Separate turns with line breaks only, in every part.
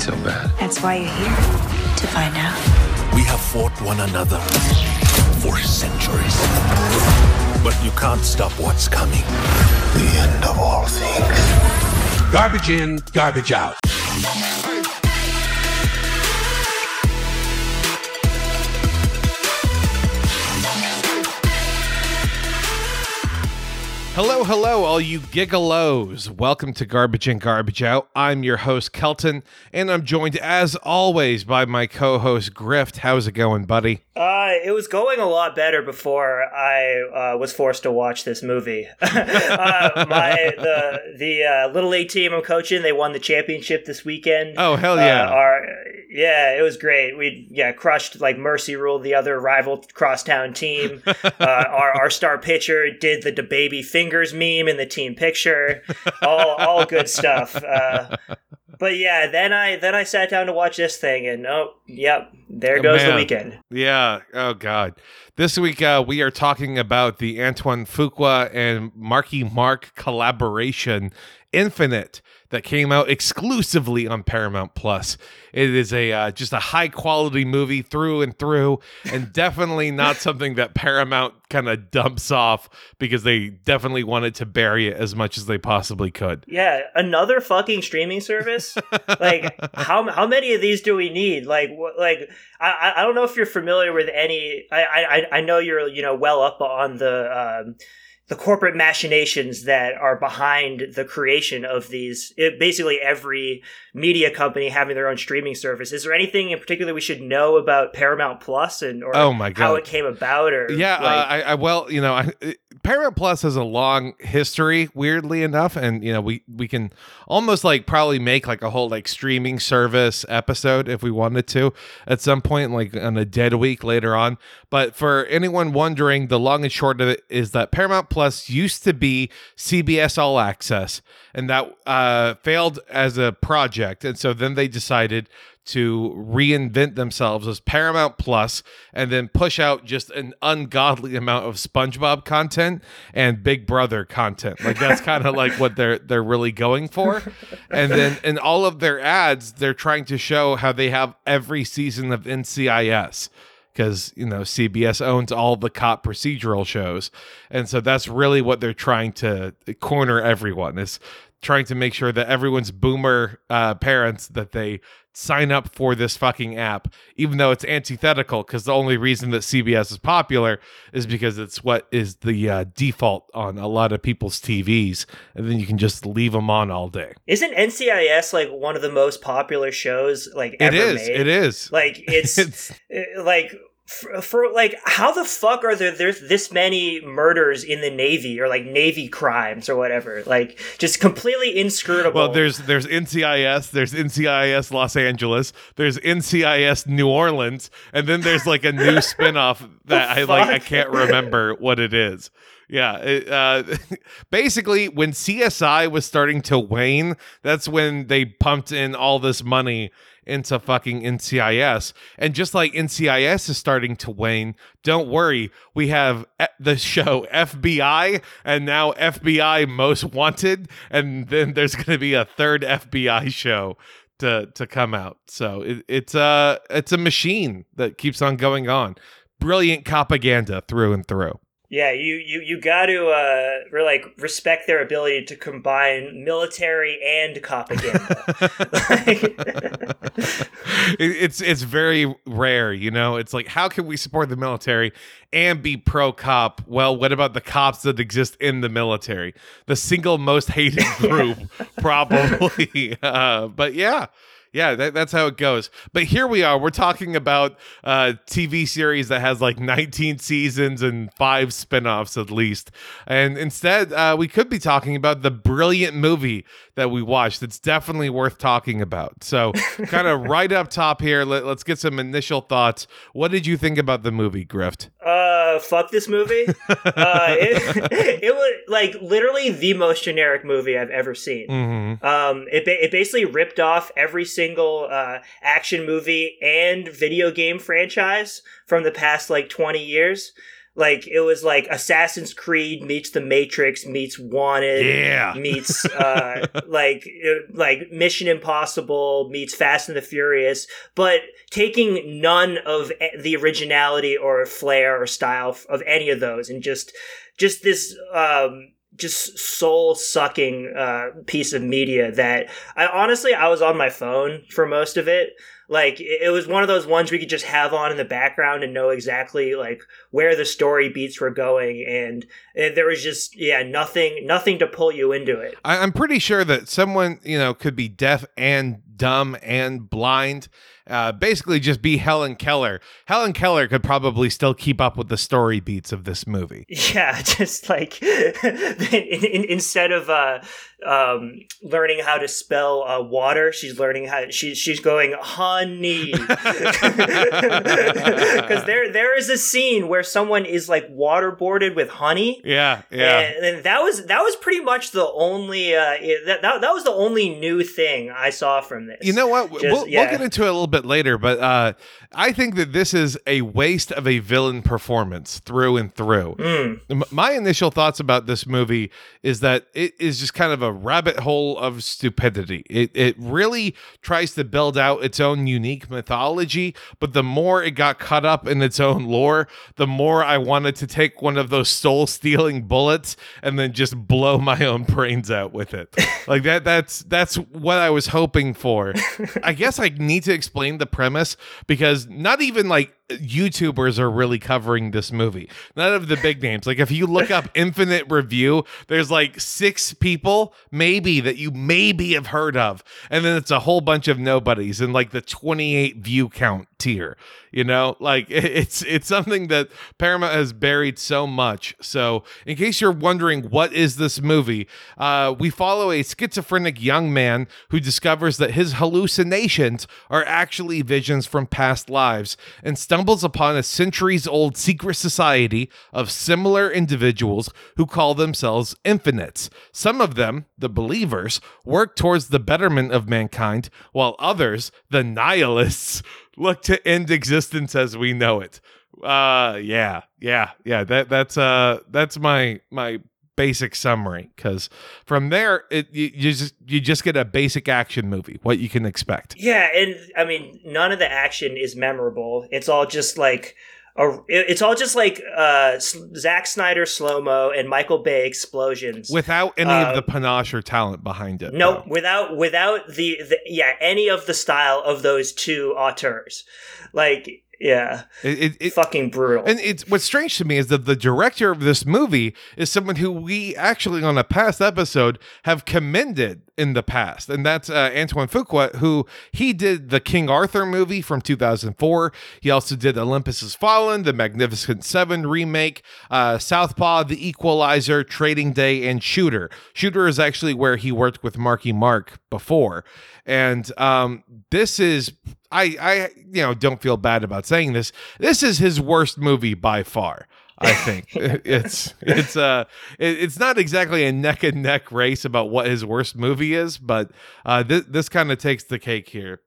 ain't so bad.
That's why you're here, to find out.
We have fought one another for centuries. But you can't stop what's coming. The end of all things.
Garbage in, garbage out.
Hello, hello, all you gigalos. Welcome to Garbage In, Garbage Out. I'm your host, Kelton, and I'm joined, as always, by my co host, Grift. How's it going, buddy?
Uh, it was going a lot better before I uh, was forced to watch this movie. uh, my the the uh, little league team I'm coaching, they won the championship this weekend.
Oh, hell
Uh,
yeah.
our, yeah, it was great. We yeah crushed like Mercy ruled the other rival crosstown team. uh, our our star pitcher did the baby fingers meme in the team picture. All all good stuff. Uh, but yeah, then I then I sat down to watch this thing, and oh, yep, there
Oh,
goes the weekend.
Yeah. Oh God. This week uh, we are talking about the Antoine Fuqua and Marky Mark collaboration, Infinite, that came out exclusively on Paramount Plus. It is a uh, just a high quality movie through and through, and definitely not something that Paramount kind of dumps off because they definitely wanted to bury it as much as they possibly could.
Yeah, another fucking streaming service. like how how many of these do we need? Like wh- like I I- I don't know if you're familiar with any. I I I know you're you know well up on the. Um, the corporate machinations that are behind the creation of these it, basically every media company having their own streaming service is there anything in particular we should know about paramount plus and or
Oh my God.
how it came about or
Yeah,
like,
uh, I, I well, you know, I, Paramount Plus has a long history, weirdly enough, and you know, we we can almost like probably make like a whole like streaming service episode if we wanted to at some point, like on a dead week later on. But for anyone wondering, the long and short of it is that Paramount Plus used to be CBS All Access, and that uh, failed as a project, and so then they decided to reinvent themselves as Paramount Plus and then push out just an ungodly amount of SpongeBob content and Big Brother content. Like that's kind of like what they're they're really going for. And then in all of their ads, they're trying to show how they have every season of NCIS because you know CBS owns all the cop procedural shows, and so that's really what they're trying to corner everyone is trying to make sure that everyone's boomer uh, parents that they sign up for this fucking app, even though it's antithetical. Because the only reason that CBS is popular is because it's what is the uh, default on a lot of people's TVs, and then you can just leave them on all day.
isn't ncis like one of the most popular shows like
It
ever
is.
made?
It is.
like it's
It's
Uh, like for, for like how the fuck are there there's this many murders in the navy or like navy crimes or whatever? Like just completely inscrutable.
Well, there's there's NCIS, there's NCIS Los Angeles, there's NCIS New Orleans, and then there's like a new spinoff that I like I can't remember what it is. Yeah, it, uh, basically when CSI was starting to wane, that's when they pumped in all this money into fucking NCIS. And just like NCIS is starting to wane, don't worry, we have the show FBI and now FBI Most Wanted, and then there's going to be a third FBI show to to come out. So it, it's a it's a machine that keeps on going on. Brilliant propaganda through and through.
Yeah you you you got to uh re- like respect their ability to combine military and propaganda
it, it's it's very rare, you know. It's like how can we support the military and be pro cop? Well, what about the cops that exist in the military? The single most hated group, probably. Uh, but yeah. Yeah, that, that's how it goes. But here we are. We're talking about a TV series that has like 19 seasons and five spin-offs at least. And instead, uh, we could be talking about the brilliant movie that we watched that's definitely worth talking about. So, kind of right up top here, let, let's get some initial thoughts. What did you think about the movie, Grift?
uh fuck this movie uh it, it was like literally the most generic movie i've ever seen
Mm-hmm.
Um, it, it basically ripped off every single uh, action movie and video game franchise from the past like 20 years. Like it was like Assassin's Creed meets The Matrix meets Wanted
Yeah.
meets uh, like like Mission Impossible meets Fast and the Furious, but taking none of the originality or flair or style of any of those, and just just this um, just soul sucking uh, piece of media that I honestly I was on my phone for most of it. Like it was one of those ones we could just have on in the background and know exactly like where the story beats were going, and, and there was just yeah nothing nothing to pull you into it.
I, I'm pretty sure that someone, you know, could be deaf and dumb and blind. Uh, basically, just be Helen Keller. Helen Keller could probably still keep up with the story beats of this movie.
Yeah, just like in, in, instead of uh, um, learning how to spell uh, water, she's learning how she's she's going honey because there there is a scene where someone is like waterboarded with honey.
Yeah, yeah.
And, and that was that was pretty much the only uh, that, that that was the only new thing I saw from this.
You know what?
Just-
we'll,
yeah.
we'll get into it a little bit later, but uh, I think that this is a waste of a villain performance through and through.
Mm.
My initial thoughts about this movie is that it is just kind of a rabbit hole of stupidity. It it really tries to build out its own unique mythology, but the more it got caught up in its own lore, the more I wanted to take one of those soul stealing bullets and then just blow my own brains out with it. like that that's that's what I was hoping for. I guess I need to explain the premise because not even like YouTubers are really covering this movie. None of the big names. Like if you look up Infinite Review, there's like six people maybe that you maybe have heard of, and then it's a whole bunch of nobodies in like the 28 view count tier. You know, like it's it's something that Paramount has buried so much. So in case you're wondering what is this movie, uh, we follow a schizophrenic young man who discovers that his hallucinations are actually visions from past lives and stumbles upon a centuries old secret society of similar individuals who call themselves infinites. Some of them, the believers, work towards the betterment of mankind, while others, the nihilists, look to end existence as we know it. Uh yeah, yeah, yeah. That that's uh that's my my basic summary because from there it you, you just you just get a basic action movie what you can expect
Yeah, and I mean, none of the action is memorable. It's all just like it's all just like uh, Zack Snyder slow mo and Michael Bay explosions.
without any
Uh,
of the panache or talent behind it
no,
though.
without without the, the yeah any of the style of those two auteurs, like yeah,
It, it, it-
fucking brutal.
and it's what's strange to me is that the director of this movie is someone who we actually on a past episode have commended in the past, and that's uh, Antoine Fuqua, who he did the King Arthur movie from 2004. He also did Olympus Has Fallen, the Magnificent Seven remake, uh, Southpaw, The Equalizer, Training Day, and Shooter. Shooter is actually where he worked with Marky Mark before, and um, this is I I you know don't feel bad about saying this. This is his worst movie by far. I think it's it's uh it, it's not exactly a neck and neck race about what his worst movie is, but uh this this kind of takes the cake here.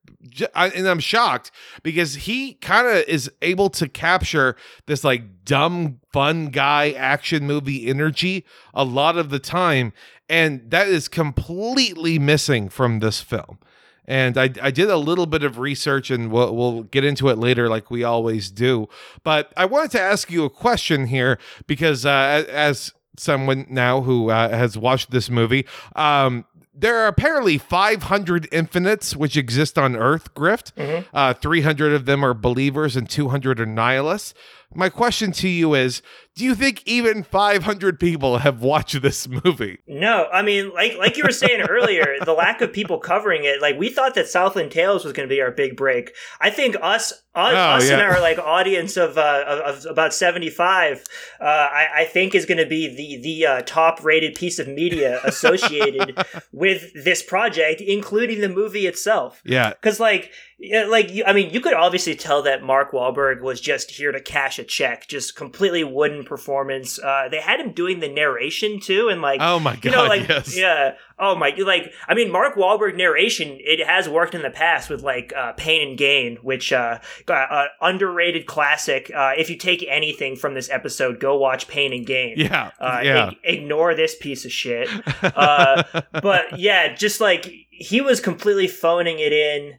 I, and I'm shocked because he kind of is able to capture this like dumb fun guy action movie energy a lot of the time and that is completely missing from this film. And I, I did a little bit of research and we'll, we'll get into it later, like we always do. But I wanted to ask you a question here because, uh, as someone now who uh, has watched this movie, um, there are apparently 500 infinites which exist on Earth, Grift. Uh, 300 of them are believers and 200 are nihilists. My question to you is Do you think even 500 people have watched this movie?
No, I mean, like like you were saying earlier, the lack of people covering it. Like we thought that Southland Tales was going to be our big break. I think us, us,
Oh,
us and our like audience of uh, of, of about seventy five, uh, I, I think is going to be the the uh, top rated piece of media associated with this project, including the movie itself.
Yeah.
Because like, yeah, like you, I mean, you could obviously tell that Mark Wahlberg was just here to cash a check. Just completely wooden performance. Uh, they had him doing the narration too, and like,
Oh my god,
you know, like,
yes.
yeah. Oh my, like, I mean, Mark Wahlberg narration. It has worked in the past with like uh, Pain and Gain, which uh, uh, underrated classic. Uh, if you take anything from this episode, go watch Pain and Gain.
Yeah,
Uh,
yeah.
ig- ignore this piece of shit. Uh, but yeah, just like he was completely phoning it in,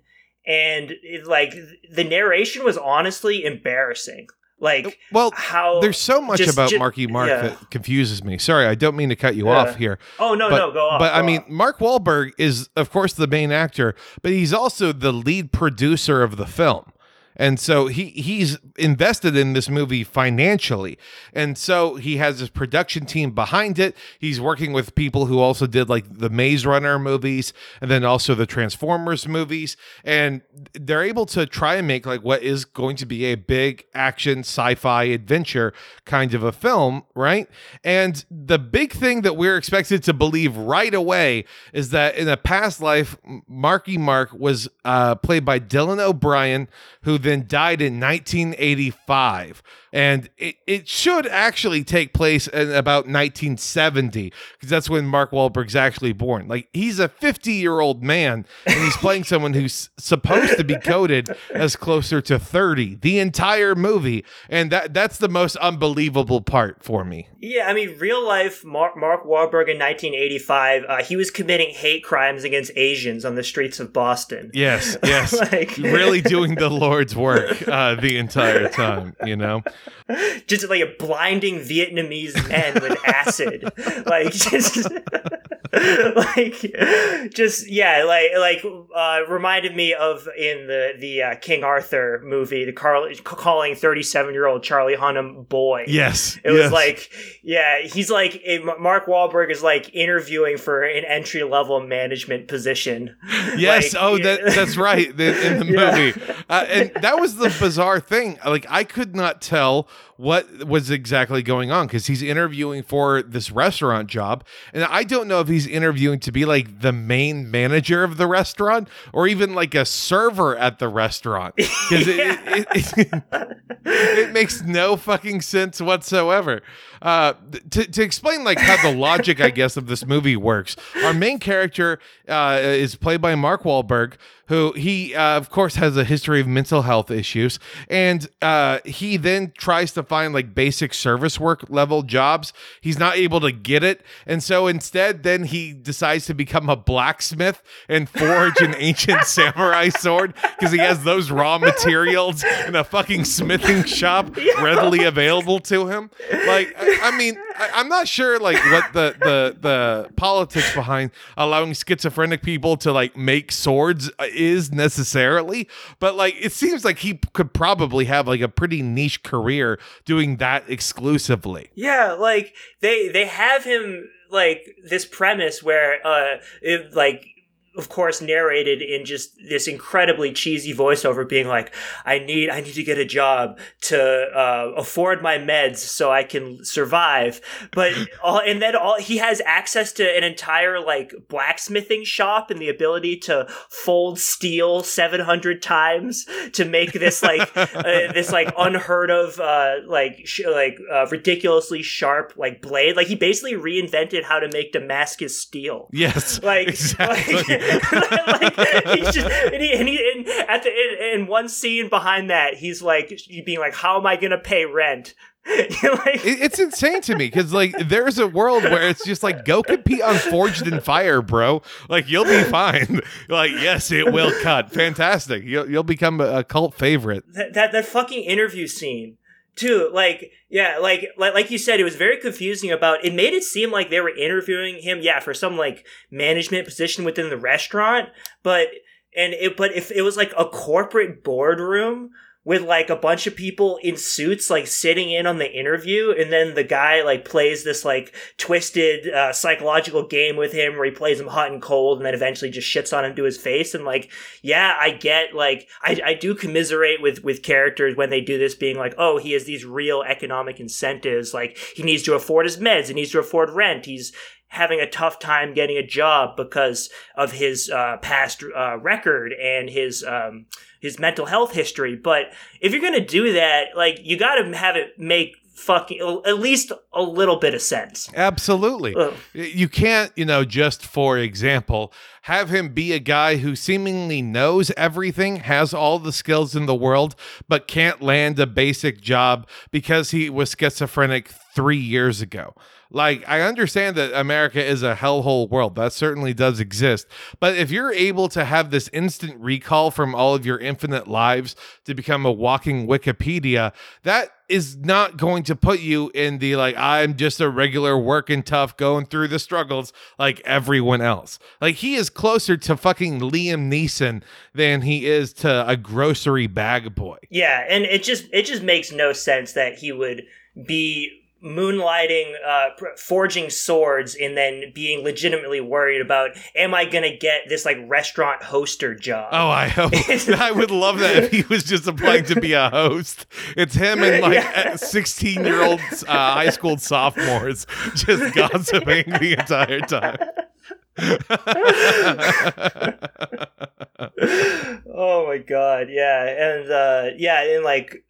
and it, like the narration was honestly embarrassing. Like
well,
how
there's so much
just-
about
ju-
Marky Mark
yeah.
that confuses me. Sorry, I don't mean to cut you
Yeah.
off here.
Oh no,
but,
no, go off.
But I
go
mean,
off.
Mark Wahlberg is, of course, the main actor, but he's also the lead producer of the film. And so he he's invested in this movie financially. And so he has his production team behind it. He's working with people who also did like the Maze Runner movies and then also the Transformers movies. And they're able to try and make like what is going to be a big action sci-fi adventure kind of a film, right? And the big thing that we're expected to believe right away is that in a past life, Marky Mark was uh, played by Dylan O'Brien, who then died in 1985. And it, it should actually take place in about 1970 because that's when Mark Wahlberg's actually born. Like he's a 50 year old man and he's playing someone who's supposed to be coded as closer to 30 the entire movie. And that that's the most unbelievable part for me.
yeah, I mean, real life Mark, Mark Wahlberg in 1985, uh, he was committing hate crimes against Asians on the streets of Boston.
Yes, yes.
Like-
really doing the Lord's work uh, the entire time, you know?
just like a blinding Vietnamese men with acid, like just like just yeah, like like uh, reminded me of in the the uh, King Arthur movie, the Carl calling thirty seven year old Charlie Hunnam boy.
Yes.
It was like, yeah, he's like it, Mark Wahlberg is like interviewing for an entry level management position.
Yes.
Like,
oh, that that's right. In the
Yeah.
movie, uh, and that was the bizarre thing. Like, I could not tell what was exactly going on because he's interviewing for this restaurant job, and I don't know if he's interviewing to be like the main manager of the restaurant or even like a server at the restaurant because it, it, it, it makes no fucking sense whatsoever. Uh, to, to explain like how the logic, I guess, of this movie works, our main character uh, is played by Mark Wahlberg, who he, uh, of course, has a history of mental health issues, and uh, he then tries to find like basic service work level jobs. He's not able to get it, and so instead, then he decides to become a blacksmith and forge an ancient samurai sword because he has those raw materials in a fucking smithing shop readily available to him. Like, I, I mean, I, I'm not sure like what the the the politics behind allowing schizophrenic people to like make swords uh, is necessarily, but like it seems like he could probably have like a pretty niche career doing that exclusively.
Yeah, like they they have him like this premise where uh it, like of course narrated in just this incredibly cheesy voiceover being like I need I need to get a job to uh, afford my meds so I can survive. But all and then all he has access to an entire like blacksmithing shop and the ability to fold steel 700 times to make this like uh, this like unheard of uh like sh- like uh, ridiculously sharp like blade. Like he basically reinvented how to make Damascus steel.
Yes,
like,
exactly.
like, like, he's just and, he, and, he, and at the in, in one scene behind that he's like being like how am i gonna pay rent like
it's insane to me because like there's a world where it's just like go compete on um, Forged in Fire, bro. Like you'll be fine. like yes, it will cut. Fantastic. You'll you'll become a, a cult favorite.
that, that that fucking interview scene too like yeah like, like like you said it was very confusing about it made it seem like they were interviewing him yeah for some like management position within the restaurant but and it but if it was like a corporate boardroom with like a bunch of people in suits like sitting in on the interview and then the guy like plays this like twisted uh, psychological game with him where he plays him hot and cold and then eventually just shits on him to his face. And like yeah i get like i, I do commiserate with with characters when they do this being like oh he has these real economic incentives. Like he needs to afford his meds. He needs to afford rent. He's having a tough time getting a job because of his uh, past uh, record and his um, his mental health history. But if you're gonna do that, like you got to have it make fucking at least a little bit of sense.
Absolutely.
Ugh.
You can't, you know, just for example, have him be a guy who seemingly knows everything, has all the skills in the world, but can't land a basic job because he was schizophrenic three years ago. Like, I understand that America is a hellhole world. That certainly does exist. But if you're able to have this instant recall from all of your infinite lives to become a walking Wikipedia, that is not going to put you in the like, I'm just a regular working tough going through the struggles like everyone else. Like, he is closer to fucking Liam Neeson than he is to a grocery bag boy.
Yeah, and it just it just makes no sense that he would be moonlighting uh forging swords and then being legitimately worried about am i gonna get this like restaurant hoster job
Oh, I hope. I would love that if he was just applying to be a host. It's him and like
Yeah.
16 year old uh, high school sophomores just gossiping the entire time.
oh my god yeah and uh yeah and like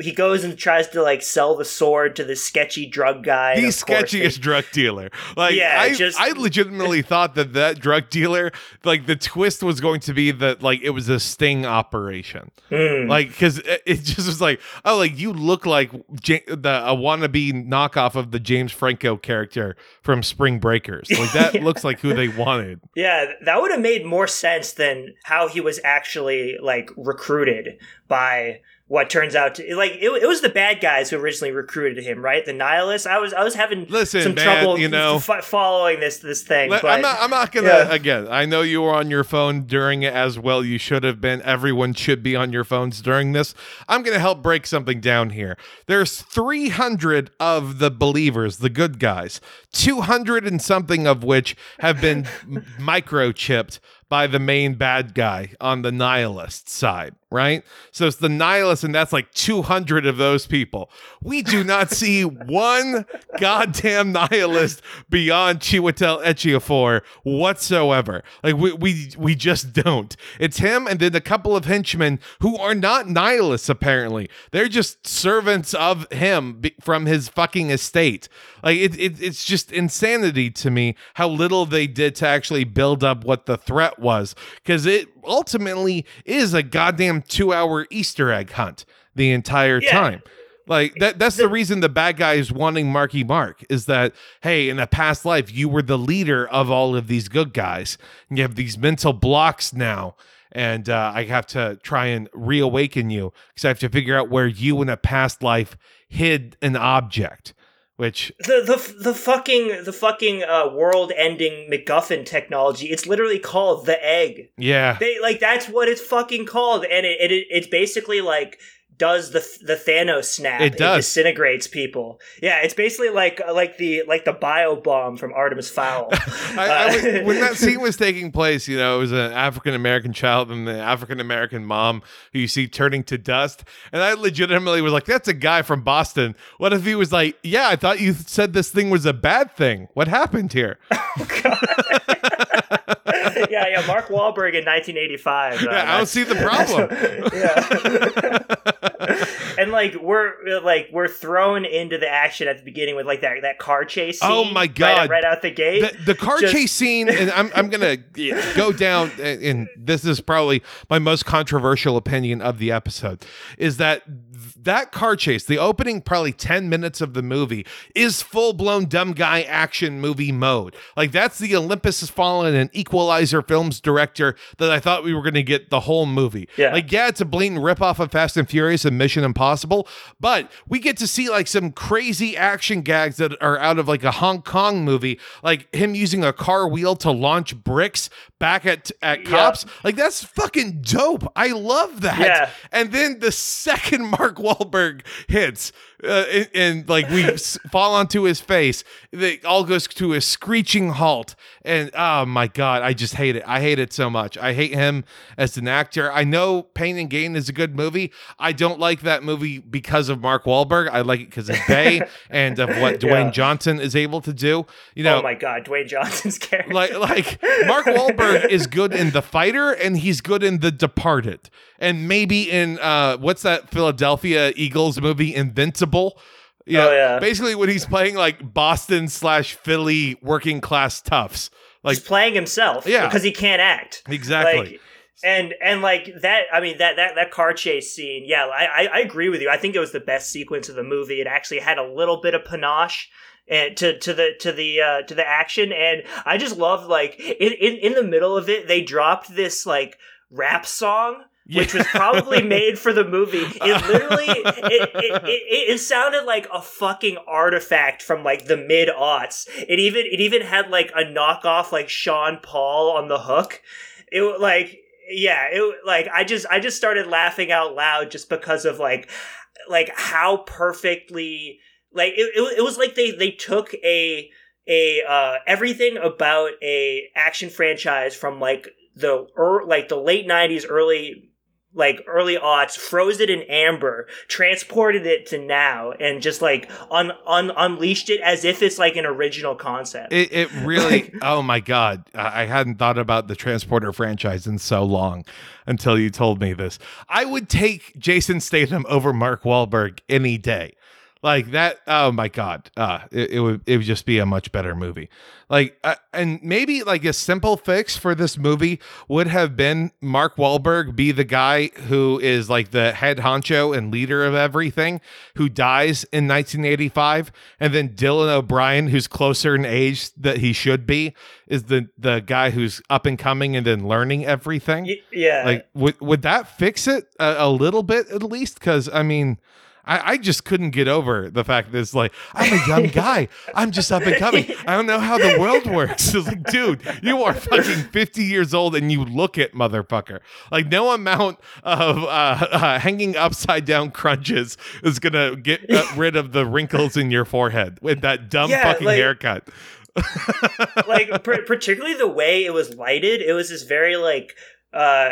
he goes and tries to like sell the sword to this sketchy drug guy
the
of course they-
sketchiest drug dealer. Like,
Yeah,
I,
just-
I legitimately thought that that drug dealer, like, the twist was going to be that, like, it was a sting operation.
Hmm.
Like, because it, it just was like, oh, like, you look like Ja- the a wannabe knockoff of the James Franco character from Spring Breakers. Like, that looks like who they wanted.
Yeah, that would have made more sense than how he was actually like recruited by what turns out to like it, it was the bad guys who originally recruited him, right? The nihilists. I was I was having
Listen,
some
man,
trouble,
you know-
f- following this this thing.
Let-
but
I'm not. I'm not gonna.
yeah.
Again, I know you were on your phone during it as well. You should have been. Everyone should be on your phones during this. I'm gonna help break something down here. There's 300 of the believers, the good guys. 200 and something of which have been microchipped by the main bad guy on the nihilist side, right? So it's the nihilist, and that's like 200 of those people. We do not see one goddamn nihilist beyond Chiwetel Ejiofor whatsoever. Like we we we just don't. It's him and then a couple of henchmen who are not nihilists apparently. They're just servants of him from his fucking estate. Like it, it it's just insanity to me how little they did to actually build up what the threat was because it ultimately is a goddamn 2-hour Easter egg hunt the entire
Yeah.
time. Like that that's the reason the bad guy is wanting Marky Mark is that hey, in a past life you were the leader of all of these good guys. And you have these mental blocks now and uh, I have to try and reawaken you because I have to figure out where you in a past life hid an object, which
the the the fucking the fucking uh, world-ending MacGuffin technology. It's literally called the egg.
yeah,
They like that's what it's fucking called, and it, it it's basically like does the the Thanos snap.
It does.
disintegrates people. Yeah, it's basically like like the like the bio bomb from Artemis Fowl.
I, I
Uh,
was- when that scene was taking place, you know, it was an African American child and the African American mom who you see turning to dust. And I legitimately was like, that's a guy from Boston. What if he was like, yeah, I thought you said this thing was a bad thing. What happened here?
yeah, yeah. Mark Wahlberg in 1985. uh,
Yeah, I don't see the problem.
yeah. and like we're like we're thrown into the action at the beginning with like that that car chase. Scene
Oh my
right-
God.
Right, out the gate.
the, the car
Just-
chase scene and i'm, I'm gonna go down and, and this is probably my most controversial opinion of the episode is that that car chase the opening probably 10 minutes of the movie is full-blown dumb guy action movie mode. Like that's the olympus has fallen and equalizer films director that i thought we were gonna get the whole movie.
Yeah.
like yeah it's a blatant ripoff of fast and furious and mission impossible but we get to see like some crazy action gags that are out of like a hong kong movie like him using a car wheel to launch bricks back at at cops. Like that's fucking dope. I love that.
Yeah.
and then the second mark Wahlberg hits uh, and, and, like we s- fall onto his face. It all goes to a screeching halt, and oh my god, I just hate it. I hate it so much. I hate him as an actor. I know Pain and Gain is a good movie. I don't like that movie because of Mark Wahlberg. I like it because of Bay and of what Dwayne
Yeah.
Johnson is able to do. You know,
oh my god, Dwayne Johnson's character.
like like Mark Wahlberg is good in The Fighter and he's good in The Departed and maybe in uh what's that Philadelphia Eagles movie Invincible. Yeah,
Oh, yeah.
basically when he's playing like Boston slash Philly working class toughs. Like
He's playing himself.
Yeah.
because he can't act.
exactly.
Like, and and like that, I mean that that that car chase scene. Yeah, I, I I agree with you. I think it was the best sequence of the movie. It actually had a little bit of panache. And to to the to the uh, to the action, and I just love like in, in in the middle of it, they dropped this like rap song, which was probably made for the movie. It literally it, it, it, it sounded like a fucking artifact from like the mid aughts. It even it even had like a knockoff like Sean Paul on the hook. It like yeah, it like I just I just started laughing out loud just because of like like how perfectly like it, it, it was like they they took a a uh everything about a action franchise from like the er, like the late 90s early like early aughts froze it in amber transported it to now and just like un, un unleashed it as if it's like an original concept
It, it really, oh my God. I I hadn't thought about the Transporter franchise in so long until you told me this. I would take Jason Statham over Mark Wahlberg any day. Like that, oh my God. Uh, it, it would it would just be a much better movie. Like, uh, and maybe like a simple fix for this movie would have been Mark Wahlberg be the guy who is like the head honcho and leader of everything, who dies in 1985, and then Dylan O'Brien, who's closer in age that he should be, is the the guy who's up and coming and then learning everything.
Yeah
Like, would would that fix it a, a little bit at least? Because I mean. I, I just couldn't get over the fact that it's like I'm a young guy. I'm just up and coming. I don't know how the world works. It's like, dude, you are fucking 50 years old and you look it, motherfucker. Like no amount of uh, uh, hanging upside down crunches is gonna get uh, rid of the wrinkles in your forehead with that dumb
Yeah,
fucking
like-
haircut.
like par- particularly the way it was lighted it was this very like uh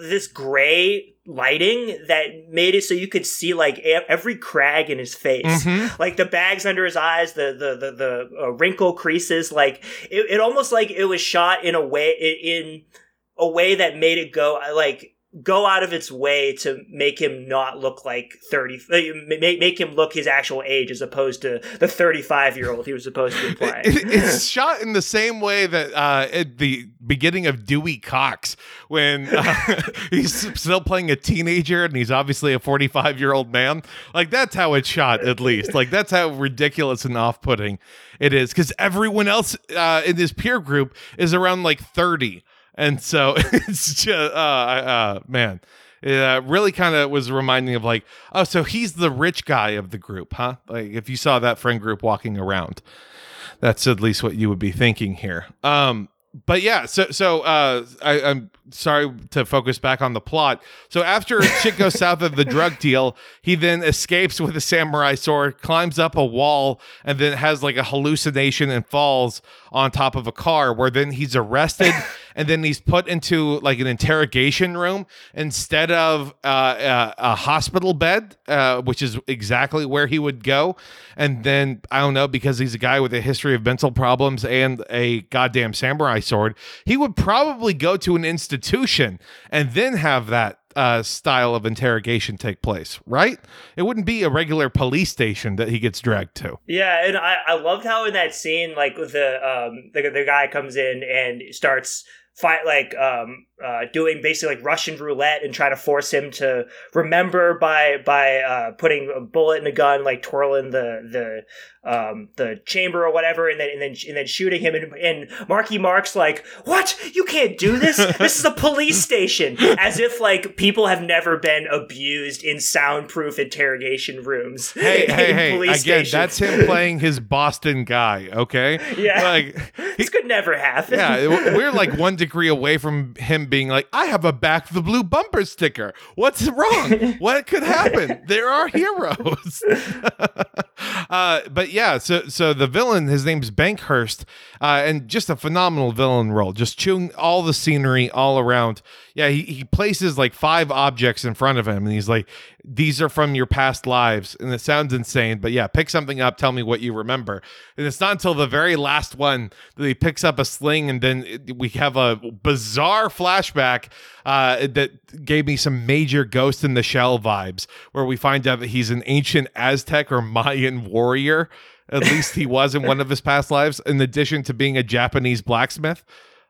this gray lighting that made it so you could see like every crag in his face
Mhm.
like the bags under his eyes the the the, the uh, wrinkle creases like it, it almost like it was shot in a way in a way that made it go like go out of its way to make him not look like 30 uh, make, make him look his actual age as opposed to the 35 year old he was supposed to
It- it's shot in the same way that uh, at the beginning of Dewey Cox, when uh, he's still playing a teenager and he's obviously a 45 year old man. Like, that's how it's shot, at least. Like, that's how ridiculous and off putting it is. Because everyone else uh, in this peer group is around like 30. And so it's just, uh, uh, man. It uh, really kind of was reminding of like, oh, so he's the rich guy of the group, huh? Like if you saw that friend group walking around, that's at least what you would be thinking here. Um, but yeah, so so uh, I, I'm sorry to focus back on the plot. So after shit goes south of the drug deal, he then escapes with a samurai sword, climbs up a wall, and then has like a hallucination and falls on top of a car. Where then he's arrested, and then he's put into like an interrogation room instead of uh, uh, a hospital bed, uh, which is exactly where he would go. And then I don't know because he's a guy with a history of mental problems and a goddamn samurai sword, he would probably go to an institution and then have that uh, style of interrogation take place, right? It wouldn't be a regular police station that he gets dragged to.
Yeah, and I, I loved how in that scene, like with the um the, the guy comes in and starts fight like um uh doing basically like Russian roulette and try to force him to remember by by uh putting a bullet in a gun, like twirling the the um the chamber or whatever, and then and then and then shooting him. And, and Marky Mark's like, "What? You can't do this! This is a police station!" As if like people have never been abused in soundproof interrogation rooms.
Hey, hey, hey! Again,
stations.
that's him playing his Boston guy. Okay,
Yeah.
like
this could never happen.
yeah, we're like one degree away from him being like, I have a back the blue bumper sticker. What's wrong? what could happen? There are heroes. uh, but yeah, so so the villain, his name's Bankhurst, uh, and just a phenomenal villain role, just chewing all the scenery all around. Yeah, he, he places like five objects in front of him, and he's like, "These are from your past lives," and it sounds insane, but yeah, pick something up, tell me what you remember, and it's not until the very last one that he picks up a sling, and then it, we have a bizarre flashback uh, that gave me some major Ghost in the Shell vibes, where we find out that he's an ancient Aztec or Mayan warrior. At least he was in one of his past lives, in addition to being a Japanese blacksmith.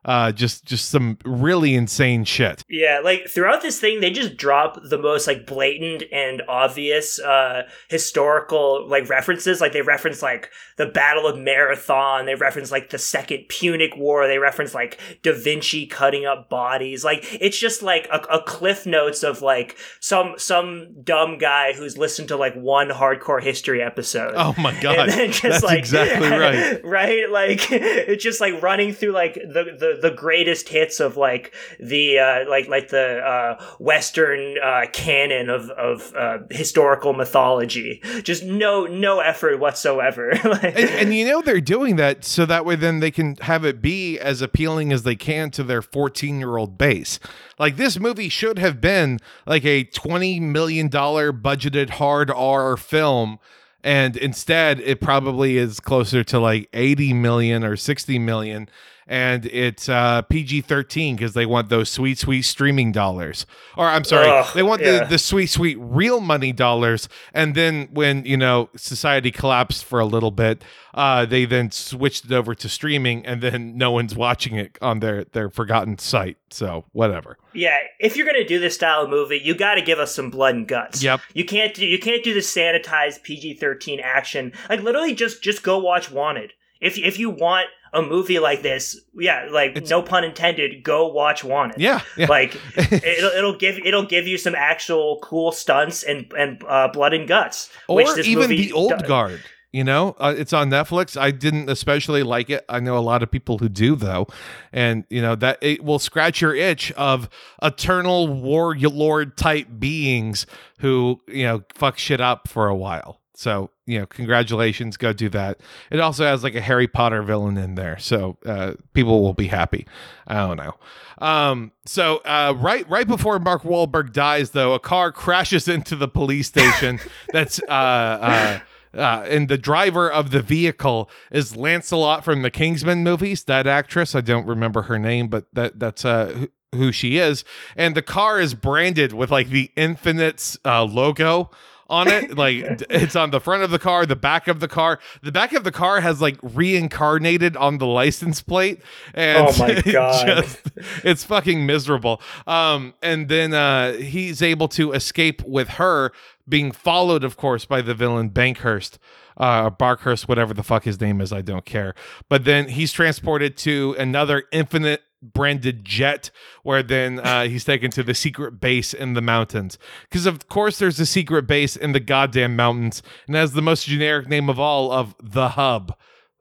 Uh, just just some really insane shit.
Yeah, like throughout this thing, they just drop the most like blatant and obvious uh, historical like references. Like they reference like the Battle of Marathon. They reference like the Second Punic War. They reference like Da Vinci cutting up bodies. Like it's just like a, a cliff notes of like some some dumb guy who's listened to like one hardcore history episode.
Oh my god,
And then just
that's
like
exactly right.
right? Like it's just like running through like the the, the greatest hits of like the uh, like like the uh, Western uh, canon of of uh, historical mythology. Just no no effort whatsoever. Like-
and, and you know they're doing that so that way then they can have it be as appealing as they can to their 14 year old base like this movie should have been like a 20 million dollar budgeted hard r film and instead it probably is closer to like 80 million or 60 million and it's uh, PG-13 because they want those sweet, sweet streaming dollars. Or I'm sorry, they want
yeah.
the, the sweet, sweet real money dollars. And then when you know society collapsed for a little bit, uh, they then switched it over to streaming, and then no one's watching it on their their forgotten site. So whatever.
Yeah, if you're gonna do this style of movie, you got to give us some blood and guts.
Yep.
You can't do you can't do the sanitized PG-13 action. Like literally, just just go watch Wanted. If if you want a movie like this, yeah, like no pun intended, go watch Wanted.
Yeah, yeah.
Like it'll it'll give it'll give you some actual cool stunts and and uh, blood and guts.
or
which this
even the old
does.
guard you know uh, it's on netflix i didn't especially like it i know a lot of people who do though and you know that it will scratch your itch of eternal warlord type beings who you know fuck shit up for a while so you know congratulations go do that it also has like a harry potter villain in there so uh, people will be happy i don't know um so uh right right before mark Wahlberg dies though a car crashes into the police station that's uh uh uh, and the driver of the vehicle is Lancelot from the Kingsman movies. That actress, I don't remember her name, but that that's uh, who, she is. And the car is branded with like the Infinites uh, logo on it. Like it's on the front of the car, the back of the car. The back of the car has like reincarnated on the license plate. And
Oh my
it just- it's fucking miserable. Um, and then uh, he's able to escape with her being followed, of course, by the villain Bankhurst, uh, Barkhurst, whatever the fuck his name is, I don't care. But then he's transported to another infinite branded jet where then uh, he's taken to the secret base in the mountains. Because of course there's a secret base in the goddamn mountains and has the most generic name of all of the hub.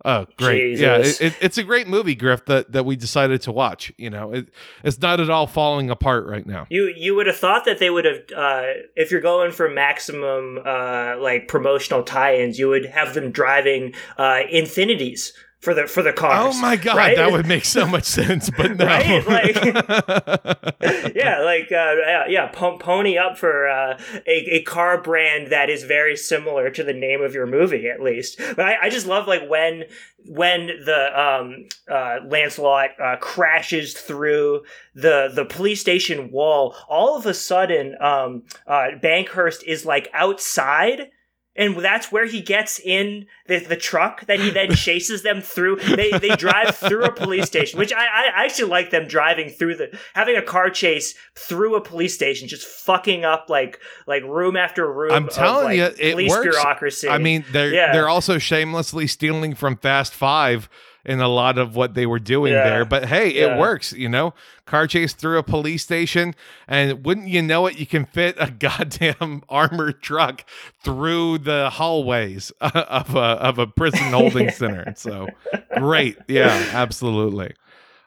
Oh great. Yeah it, it- it's a great movie Grift that, that we decided to watch you know? It, it's not at all falling apart right now.
You you would have thought that they would have uh, if you're going for maximum uh, like promotional tie-ins, you would have them driving uh, Infinities for the for the cars.
Oh my god,
right?
that would make so much sense, but no.
Right? yeah, like uh, yeah, po- pony up for uh, a, a car brand that is very similar to the name of your movie, at least. But I, I just love like when when the um, uh, Lancelot uh, crashes through the the police station wall. All of a sudden, um, uh, Bankhurst is like outside. And that's where he gets in the, the truck that he then chases them through. They they drive through a police station, which I, I actually like them driving through the having a car chase through a police station, just fucking up like like room after room.
I'm
of,
telling
like,
you, it
police
works.
bureaucracy.
I mean, they're
Yeah.
they're also shamelessly stealing from Fast Five in a lot of what they were doing
Yeah.
there. But hey, it works, you know. Car chase through a police station, and wouldn't you know it, you can fit a goddamn armored truck through the hallways of a of a prison holding center. So great, yeah, absolutely.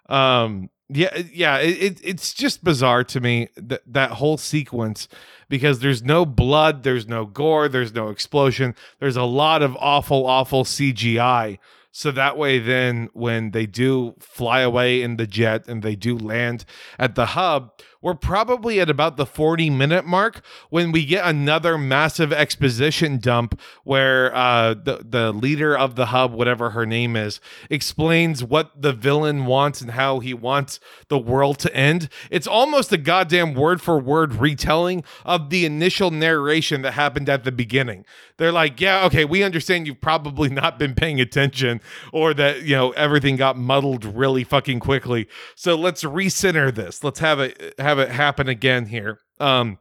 Um, Yeah, yeah, it, it's just bizarre to me that that whole sequence because there's no blood, there's no gore, there's no explosion, there's a lot of awful, awful CGI. So that way, then when they do fly away in the jet and they do land at the hub, we're probably at about the 40 minute mark when we get another massive exposition dump where uh, the, the leader of the hub, whatever her name is, explains what the villain wants and how he wants the world to end. It's almost a goddamn word for word retelling of the initial narration that happened at the beginning. They're like, yeah, okay, we understand you've probably not been paying attention or that, you know, everything got muddled really fucking quickly. So let's recenter this. Let's have it have it happen again here. Um,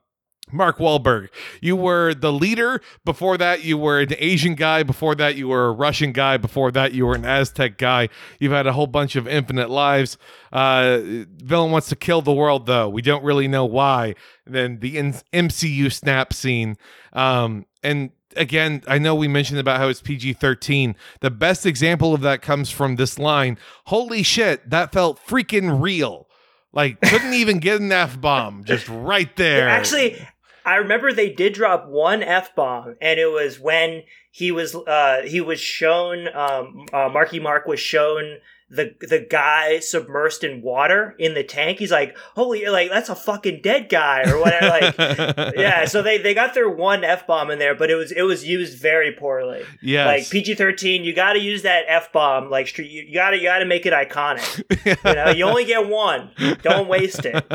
Mark Wahlberg, you were the leader. Before that, you were an Asian guy. Before that, you were a Russian guy. Before that, you were an Aztec guy. You've had a whole bunch of infinite lives. Uh, villain wants to kill the world, though. We don't really know why. And then the in- MCU snap scene. Um, and again, I know we mentioned about how it's PG 13. The best example of that comes from this line Holy shit, that felt freaking real. Like, couldn't even get an F bomb, just right there.
Actually, I remember they did drop one f bomb, and it was when he was uh, he was shown um, uh, Marky Mark was shown the the guy submersed in water in the tank. He's like, holy, like that's a fucking dead guy or whatever. Like, yeah. So they they got their one f bomb in there, but it was it was used very poorly.
Yeah.
Like PG thirteen, you got to use that f bomb. Like street, you got to you got to make it iconic. you know, you only get one. Don't waste it.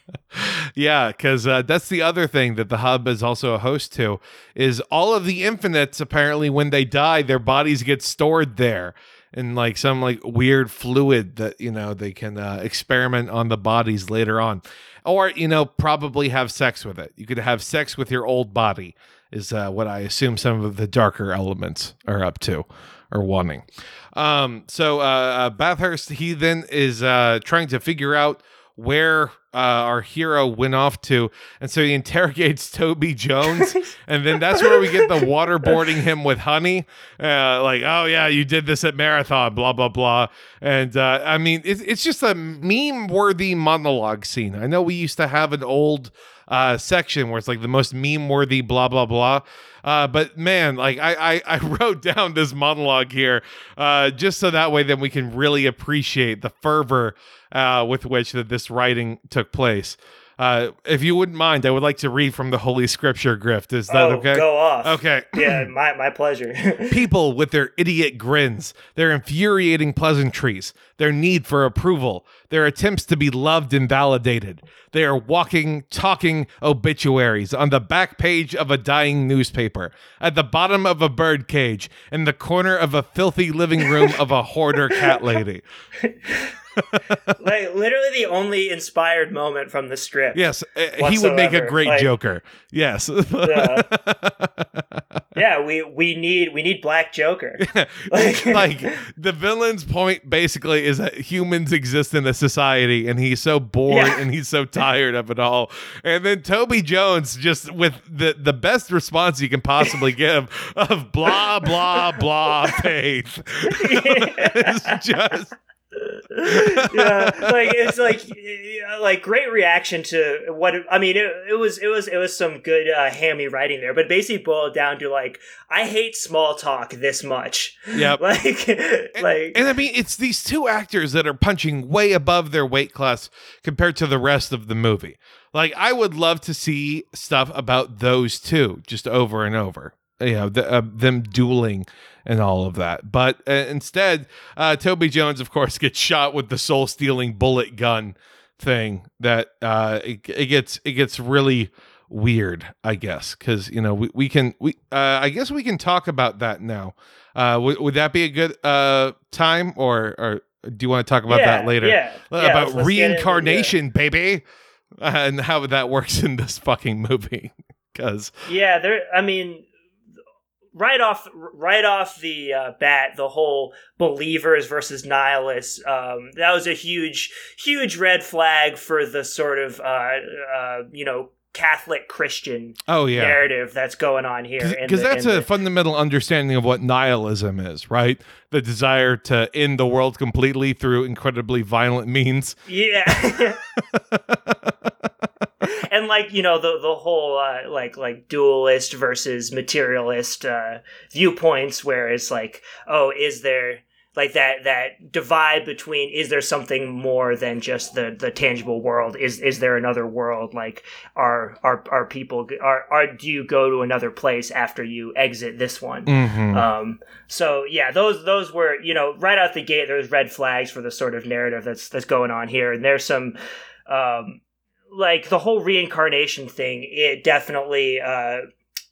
yeah, because uh, that's the other thing that the hub is also a host to is all of the infinites. Apparently, when they die, their bodies get stored there in like some like weird fluid that you know they can uh, experiment on the bodies later on, or you know probably have sex with it. You could have sex with your old body is uh, what I assume some of the darker elements are up to or wanting. Um, so uh, uh, Bathurst he then is uh, trying to figure out where uh, our hero went off to, and so he interrogates Toby Jones, and then that's where we get the waterboarding him with honey, uh, like, oh yeah, you did this at marathon, blah blah blah, and uh, I mean, it's it's just a meme-worthy monologue scene. I know we used to have an old uh, section where it's like the most meme-worthy, blah blah blah. Uh, but man, like I, I, I wrote down this monologue here, uh, just so that way then we can really appreciate the fervor uh, with which that this writing took place. Uh, if you wouldn't mind, I would like to read from the Holy Scripture, Grift. Is that
oh,
okay?
Go off.
Okay.
yeah, my my pleasure.
People with their idiot grins, their infuriating pleasantries, their need for approval, their attempts to be loved and validated. They are walking, talking obituaries on the back page of a dying newspaper, at the bottom of a bird cage, in the corner of a filthy living room of a hoarder cat lady.
like literally the only inspired moment from the strip.
Yes, uh, he would make a great
Like,
Joker. Yes.
Yeah. Yeah, we we need we need Black Joker.
It's like the villain's point basically is that humans exist in a society and he's so bored
Yeah.
and he's so tired of it all. And then Toby Jones just with the the best response you can possibly give of blah blah blah faith. it's just
yeah, like it's like like great reaction to what I mean. It, it was it was it was some good uh, hammy writing there, but basically boiled down to like I hate small talk this much.
Yeah,
Like like
and I mean, it's these two actors that are punching way above their weight class compared to the rest of the movie. Like, I would love to see stuff about those two just over and over. You know, the, uh, them dueling and all of that. But uh, instead, uh, Toby Jones, of course, gets shot with the soul stealing bullet gun thing. That uh, it, it gets it gets really weird, I guess, because you know we, we can we uh, I guess we can talk about that now. Uh, would would that be a good uh time, or or do you want to talk about
yeah,
that later?
Yeah, yeah,
about
let's- let's get into-
reincarnation, baby, uh, and how that works in this fucking movie. Because
Yeah, there. I mean, right off, right off the uh, bat, the whole believers versus nihilists. Um, that was a huge, huge red flag for the sort of, uh, uh, you know, Catholic Christian
Oh yeah.
narrative that's going on here.
Because that's a
the-
fundamental understanding of what nihilism is, right? The desire to end the world completely through incredibly violent means.
Yeah. and like you know the the whole uh, like like dualist versus materialist uh, viewpoints, where it's like, oh, is there like that that divide between is there something more than just the the tangible world? Is is there another world? Like are are are people are are do you go to another place after you exit this one?
Mhm.
Um, so yeah, those those were you know right out the gate. There's red flags for the sort of narrative that's that's going on here, and there's some um, like the whole reincarnation thing. It definitely uh,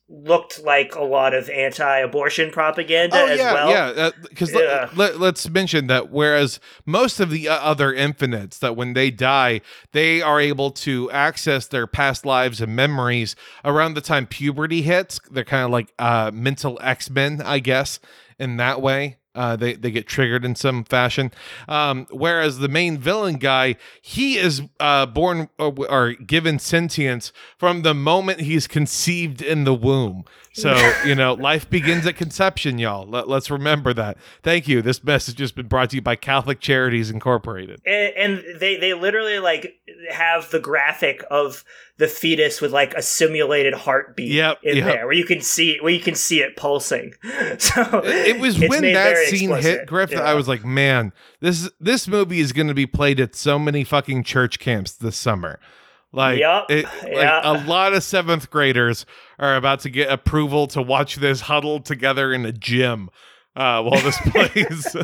looked like a lot of anti-abortion propaganda
Oh
as well.
yeah. Because
Yeah.
let, us mention that whereas most of the uh, other infinites, that when they die, they are able to access their past lives and memories around the time puberty hits. They're kind of like uh, mental X Men, I guess, in that way. Uh, they they get triggered in some fashion. Um, whereas the main villain guy, he is uh, born or, or given sentience from the moment he's conceived in the womb. So you know, life begins at conception, y'all. Let, let's remember that. Thank you. This message has been brought to you by Catholic Charities Incorporated.
and, and they they literally like have the graphic of the fetus with like a simulated heartbeat
Yep,
in
yep.
there where you can see where you can see it pulsing so
It was when that scene
explicit.
hit Grift that
Yeah.
I was like, man, this this movie is going to be played at so many fucking church camps this summer. Like,
Yup,
it,
yeah.
like a lot of seventh graders are about to get approval to watch this huddled together in a gym uh, while this plays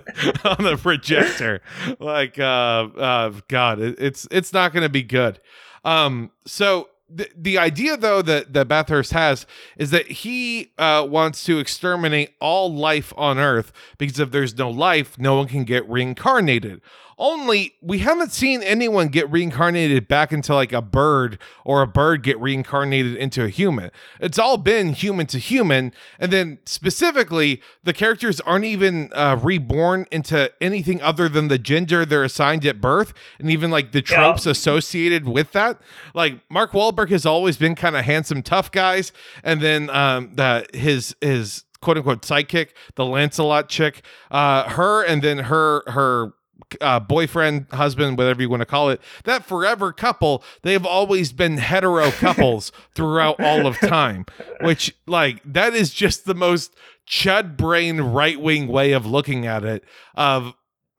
on the projector. Like, uh, uh, God, it, it's it's not going to be good. Um, so the, the idea though that that Bathurst has is that he uh, wants to exterminate all life on Earth because if there's no life, no one can get reincarnated. Only we haven't seen anyone get reincarnated back into like a bird or a bird get reincarnated into a human. It's all been human to human, and then specifically, the characters aren't even uh, reborn into anything other than the gender they're assigned at birth, and even like the tropes associated with that. Like Mark Wahlberg has always been kind of handsome, tough guys, and then um, the his his quote unquote sidekick, the Lancelot chick, uh, her, and then her her uh, boyfriend, husband, whatever you want to call it, that forever couple, they've always been hetero couples throughout all of time, which, like, that is just the most chud brain right wing way of looking at it. Of,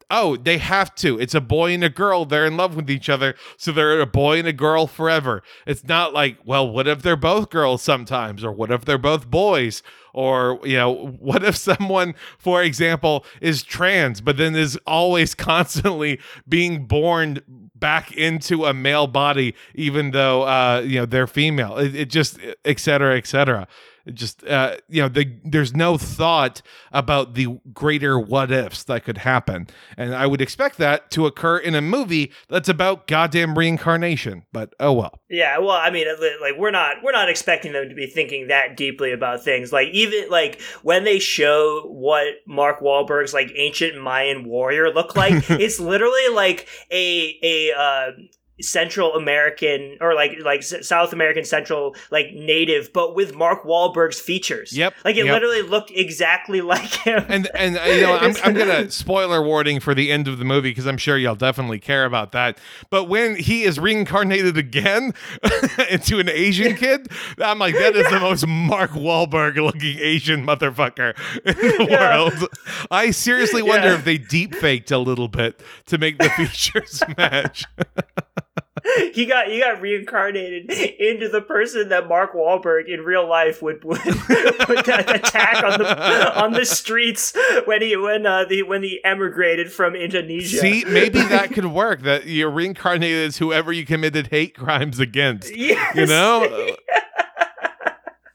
oh, they have to. It's a boy and a girl. They're in love with each other. So they're a boy and a girl forever. It's not like, well, what if they're both girls sometimes? Or what if they're both boys? Or, you know, what if someone, for example, is trans, but then is always constantly being born back into a male body, even though, uh, you know, they're female? It, it just, et cetera, et cetera. It just uh, you know, the, there's no thought about the greater what ifs that could happen, and I would expect that to occur in a movie that's about goddamn reincarnation. But oh well.
Yeah, well, I mean, like we're not we're not expecting them to be thinking that deeply about things. Like even like when they show what Mark Wahlberg's like ancient Mayan warrior look like, it's literally like a a uh, Central American or like like South American Central like native, but with Mark Wahlberg's features.
Yep,
like it
yep.
literally looked exactly like him.
And and uh, you know, I'm I'm gonna spoiler warning for the end of the movie because I'm sure y'all definitely care about that. But when he is reincarnated again into an Asian kid, I'm like, that is the most Mark Wahlberg looking Asian motherfucker in the
Yeah.
world. I seriously wonder
Yeah.
if they deep faked a little bit to make the features match.
He got he got reincarnated into the person that Mark Wahlberg in real life would would, would attack on the on the streets when he when uh, the when he emigrated from Indonesia.
See, maybe that could work. That you're reincarnated as whoever you committed hate crimes against.
Yes.
You know?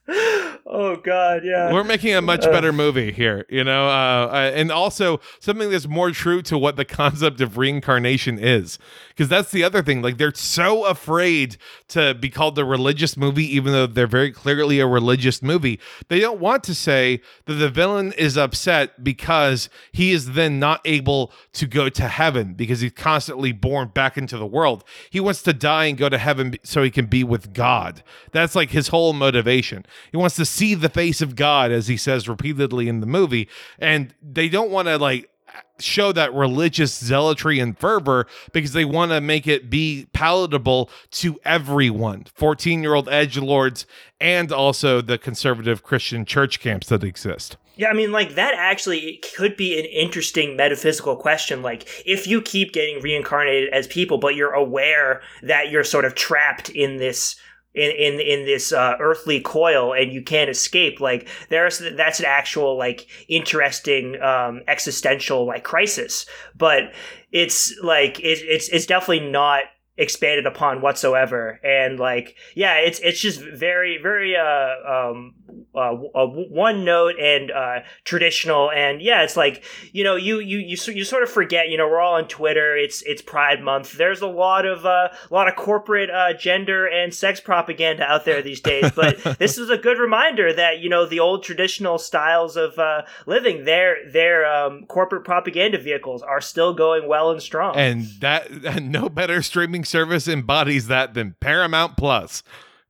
Oh God, yeah.
We're making a much better movie here, you know, uh, uh, and also something that's more true to what the concept of reincarnation is, because that's the other thing. Like they're so afraid to be called a religious movie, even though they're very clearly a religious movie. They don't want to say that the villain is upset because he is then not able to go to heaven because he's constantly born back into the world. He wants to die and go to heaven so he can be with God. That's like his whole motivation. He wants to see the face of God, as he says repeatedly in the movie. And they don't want to like show that religious zealotry and fervor because they want to make it be palatable to everyone 14 year old edge lords and also the conservative christian church camps that exist
Yeah, I mean, like that actually could be an interesting metaphysical question. Like, if you keep getting reincarnated as people, but you're aware that you're sort of trapped in this in in in this uh, earthly coil and you can't escape, like there's that's an actual like interesting um, existential like crisis. But it's like it, it's it's definitely not expanded upon whatsoever and like yeah it's it's just very very uh um uh, uh one note and uh traditional. And yeah it's like you know you you you, you sort of forget you know we're all on twitter. It's it's pride month. There's a lot of uh, a lot of corporate uh gender and sex propaganda out there these days. But this is a good reminder that you know the old traditional styles of uh living their their um corporate propaganda vehicles are still going well and strong.
And that and no better streaming service embodies that than paramount plus.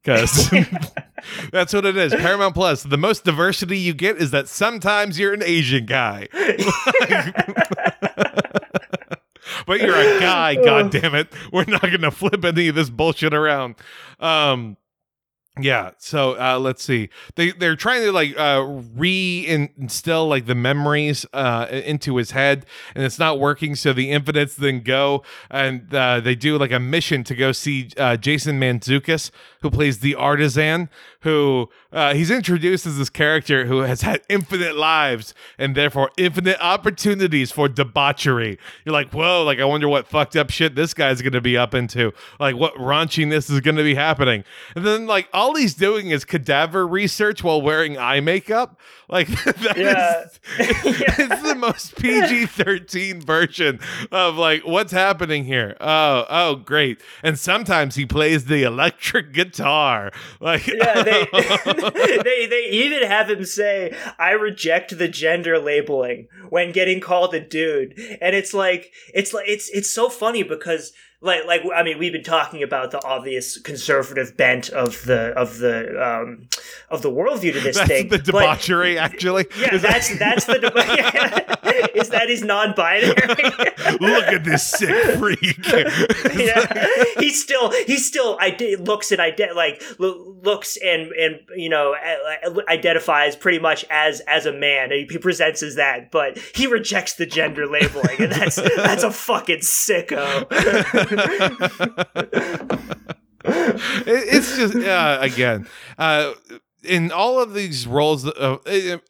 Because that's what it is paramount plus the most diversity you get is that sometimes you're an asian guy but you're a guy god damn it we're not gonna flip any of this bullshit around um yeah, so uh, let's see. They they're trying to like uh, re-instill like the memories uh, into his head, and it's not working. So the infinites then go and uh, they do like a mission to go see uh, Jason Mantzoukas, who plays the artisan. Who uh, he's introduced as this character who has had infinite lives and therefore infinite opportunities for debauchery. You're like, whoa, like I wonder what fucked up shit this guy's gonna be up into. Like what raunchiness is gonna be happening, and then like all he's doing is cadaver research while wearing eye makeup. Like that
Yeah.
is- it's the most PG thirteen version of like what's happening here. Oh, oh, great! And sometimes he plays the electric guitar. Like,
yeah, they, they they even have him say, "I reject the gender labeling" when getting called a dude, and it's like it's like it's it's so funny because like like I mean we've been talking about the obvious conservative bent of the of the um of the worldview to this
that's
thing,
the
but-
debauchery. actually,
yeah,
Is that-
that's that's the deba- is that he's non-binary.
look at this sick freak.
yeah, he's still he's still ide- looks and ide- like lo- looks and and you know identifies pretty much as as a man. And he presents as that, but he rejects the gender labeling, and that's that's a fucking sicko.
It- it's just uh, again uh, in all of these roles uh,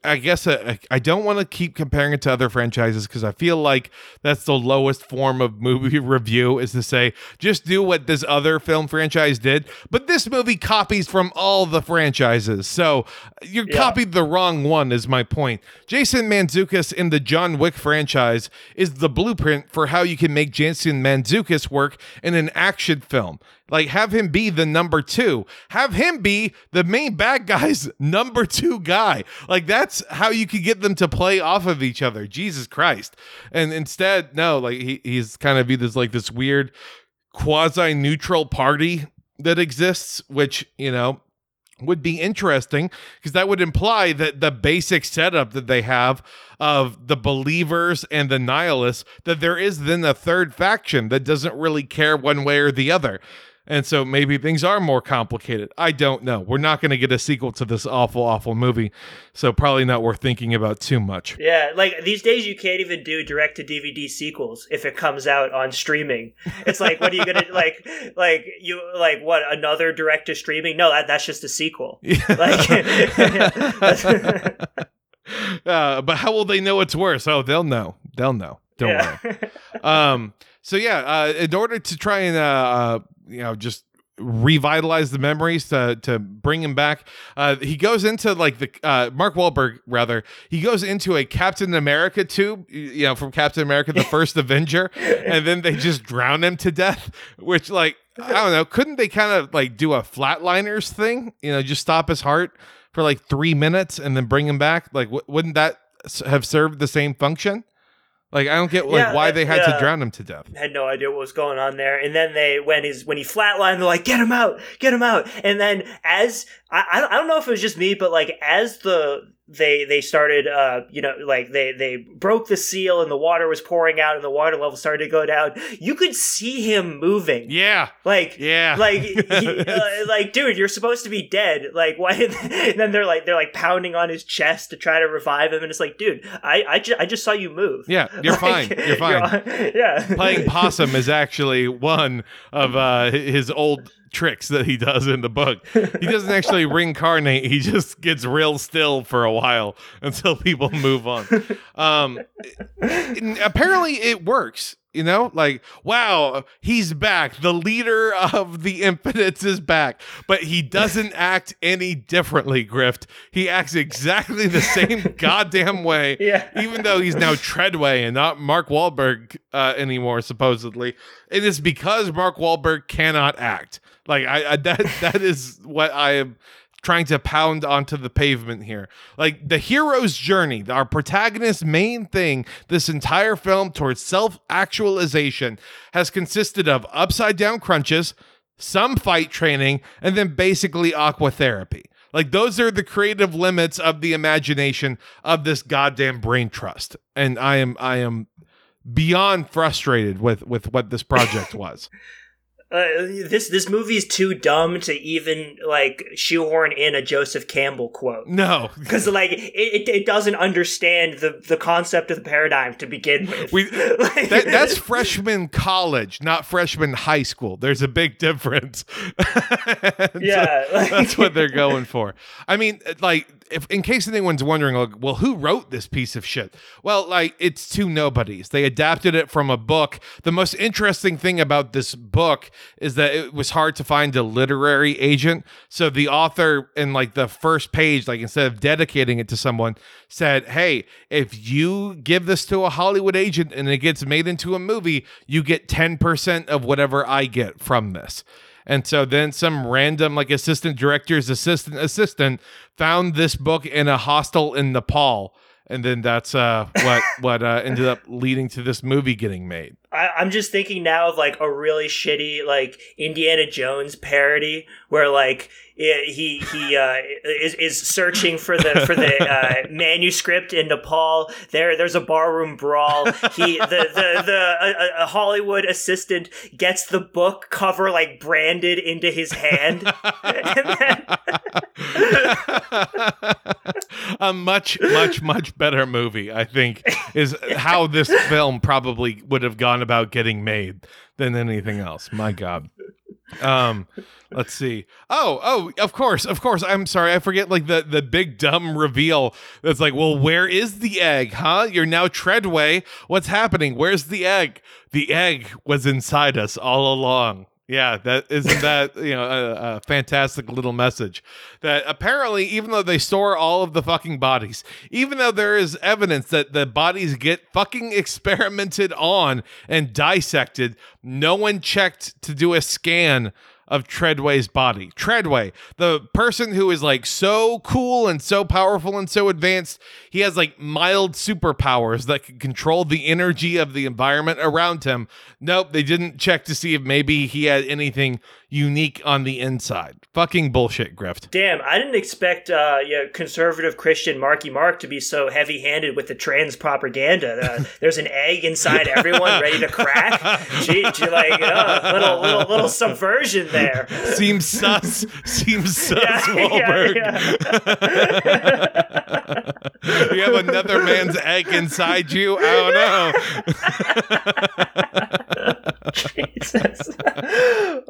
i guess uh, i don't want to keep comparing it to other franchises because i feel like that's the lowest form of movie review is to say just do what this other film franchise did. But this movie copies from all the franchises so you
Yeah.
copied the wrong one is my point. Jason Mantzoukas in the john wick franchise is the blueprint for how you can make jason Mantzoukas work in an action film like, have him be the number two. Have him be the main bad guy's number two guy. Like, that's how you could get them to play off of each other. Jesus Christ. And instead, no, like he, he's kind of this like this weird quasi neutral party that exists, which, you know, would be interesting because that would imply that the basic setup that they have of the believers and the nihilists that there is then a third faction that doesn't really care one way or the other and so maybe things are more complicated i don't know we're not going to get a sequel to this awful awful movie so probably not worth thinking about too much
Yeah, like these days you can't even do direct to DVD sequels if it comes out on streaming. It's like, what are you gonna like? Like you like what another direct to streaming? No, that, that's just a sequel. Like,
uh, but how will they know it's worse oh they'll know they'll know don't worry um so yeah uh in order to try and uh, uh you know just revitalize the memories to to bring him back. Uh, he goes into like the uh, Mark Wahlberg rather. He goes into a Captain America tube, you know, from Captain America, the first Avenger, and then they just drown him to death. Which like I don't know, couldn't they kind of like do a flatliners thing? You know, just stop his heart for like three minutes and then bring him back. Like, w- wouldn't that have served the same function? Like, I don't get like
Yeah,
why they had
yeah.
to drown him to death.
had no idea what was going on there. And then they, when he's when he flatlined, they're like, "Get him out, get him out!" And then as I I don't know if it was just me, but like as the they they started, uh, you know, like they they broke the seal and the water was pouring out and the water level started to go down. You could see him moving,
Yeah,
like
yeah,
like he, uh, like dude you're supposed to be dead like why and then they're like they're like pounding on his chest to try to revive him and it's like dude i i, ju- I just saw you move
yeah. You're
Like,
fine. You're fine.
on- yeah
Playing possum is actually one of uh, his old tricks that he does in the book. He doesn't actually reincarnate. He just gets real still for a while until people move on. Um, apparently, it works. You know, like wow, he's back. The leader of the Infinites is back, but he doesn't act any differently. Grift. He acts exactly the same goddamn way
yeah
even though he's now Treadway and not Mark Wahlberg uh, anymore, supposedly, it is because Mark Wahlberg cannot act. Like I, I that that is what I am trying to pound onto the pavement here. Like the hero's journey, our protagonist's main thing, this entire film towards self-actualization has consisted of upside down crunches, some fight training, and then basically aqua therapy. Like those are the creative limits of the imagination of this goddamn brain trust. And I am I am beyond frustrated with with what this project was.
Uh, this this movie's too dumb to even like shoehorn in a joseph campbell quote
No.
because like it, it, doesn't understand the the concept of the paradigm to begin with
We
Like-
that, that's freshman college, not freshman high school. There's a big difference. And so
Yeah, like-
that's what they're going for. I mean, like, if in case anyone's wondering, like, well, who wrote this piece of shit? Well, like, it's two nobodies. They adapted it from a book. The most interesting thing about this book is that it was hard to find a literary agent. So the author, in like the first page, like instead of dedicating it to someone, said, "Hey, if you give this to a Hollywood agent and it gets made into a movie, you get ten percent of whatever I get from this." And so then some random like assistant director's assistant assistant found this book in a hostel in Nepal. And then that's uh, what what uh, ended up leading to this movie getting made.
I, I'm just thinking now of like a really shitty like Indiana Jones parody where like i he he uh, is is searching for the for the uh, manuscript in Nepal. There there's a barroom brawl. He the the the a, a Hollywood assistant gets the book cover like branded into his hand. then,
a much, much, much better movie, I think, is how this film probably would have gone about getting made than anything else. My God. Um, let's see. Oh, oh, of course, of course. I'm sorry, I forget like the the big dumb reveal. That's like, well, where is the egg? Huh? You're now Treadway. What's happening? Where's the egg? The egg was inside us all along. Yeah, that isn't that you know a, a fantastic little message that apparently even though they store all of the fucking bodies, even though there is evidence that the bodies get fucking experimented on and dissected, no one checked to do a scan of Treadway's body. Treadway, the person who is like so cool and so powerful and so advanced, he has like mild superpowers that can control the energy of the environment around him. Nope, they didn't check to see if maybe he had anything unique on the inside. Fucking bullshit, Grift.
damn, I didn't expect uh, yeah, conservative Christian Marky Mark to be so heavy-handed with the trans propaganda. Uh, there's an egg inside everyone ready to crack. Gee, gee, like uh, little little little subversion there.
Seems sus. Seems sus,
Yeah,
Wahlberg.
yeah, yeah.
you have another man's egg inside you. I don't know.
Jesus.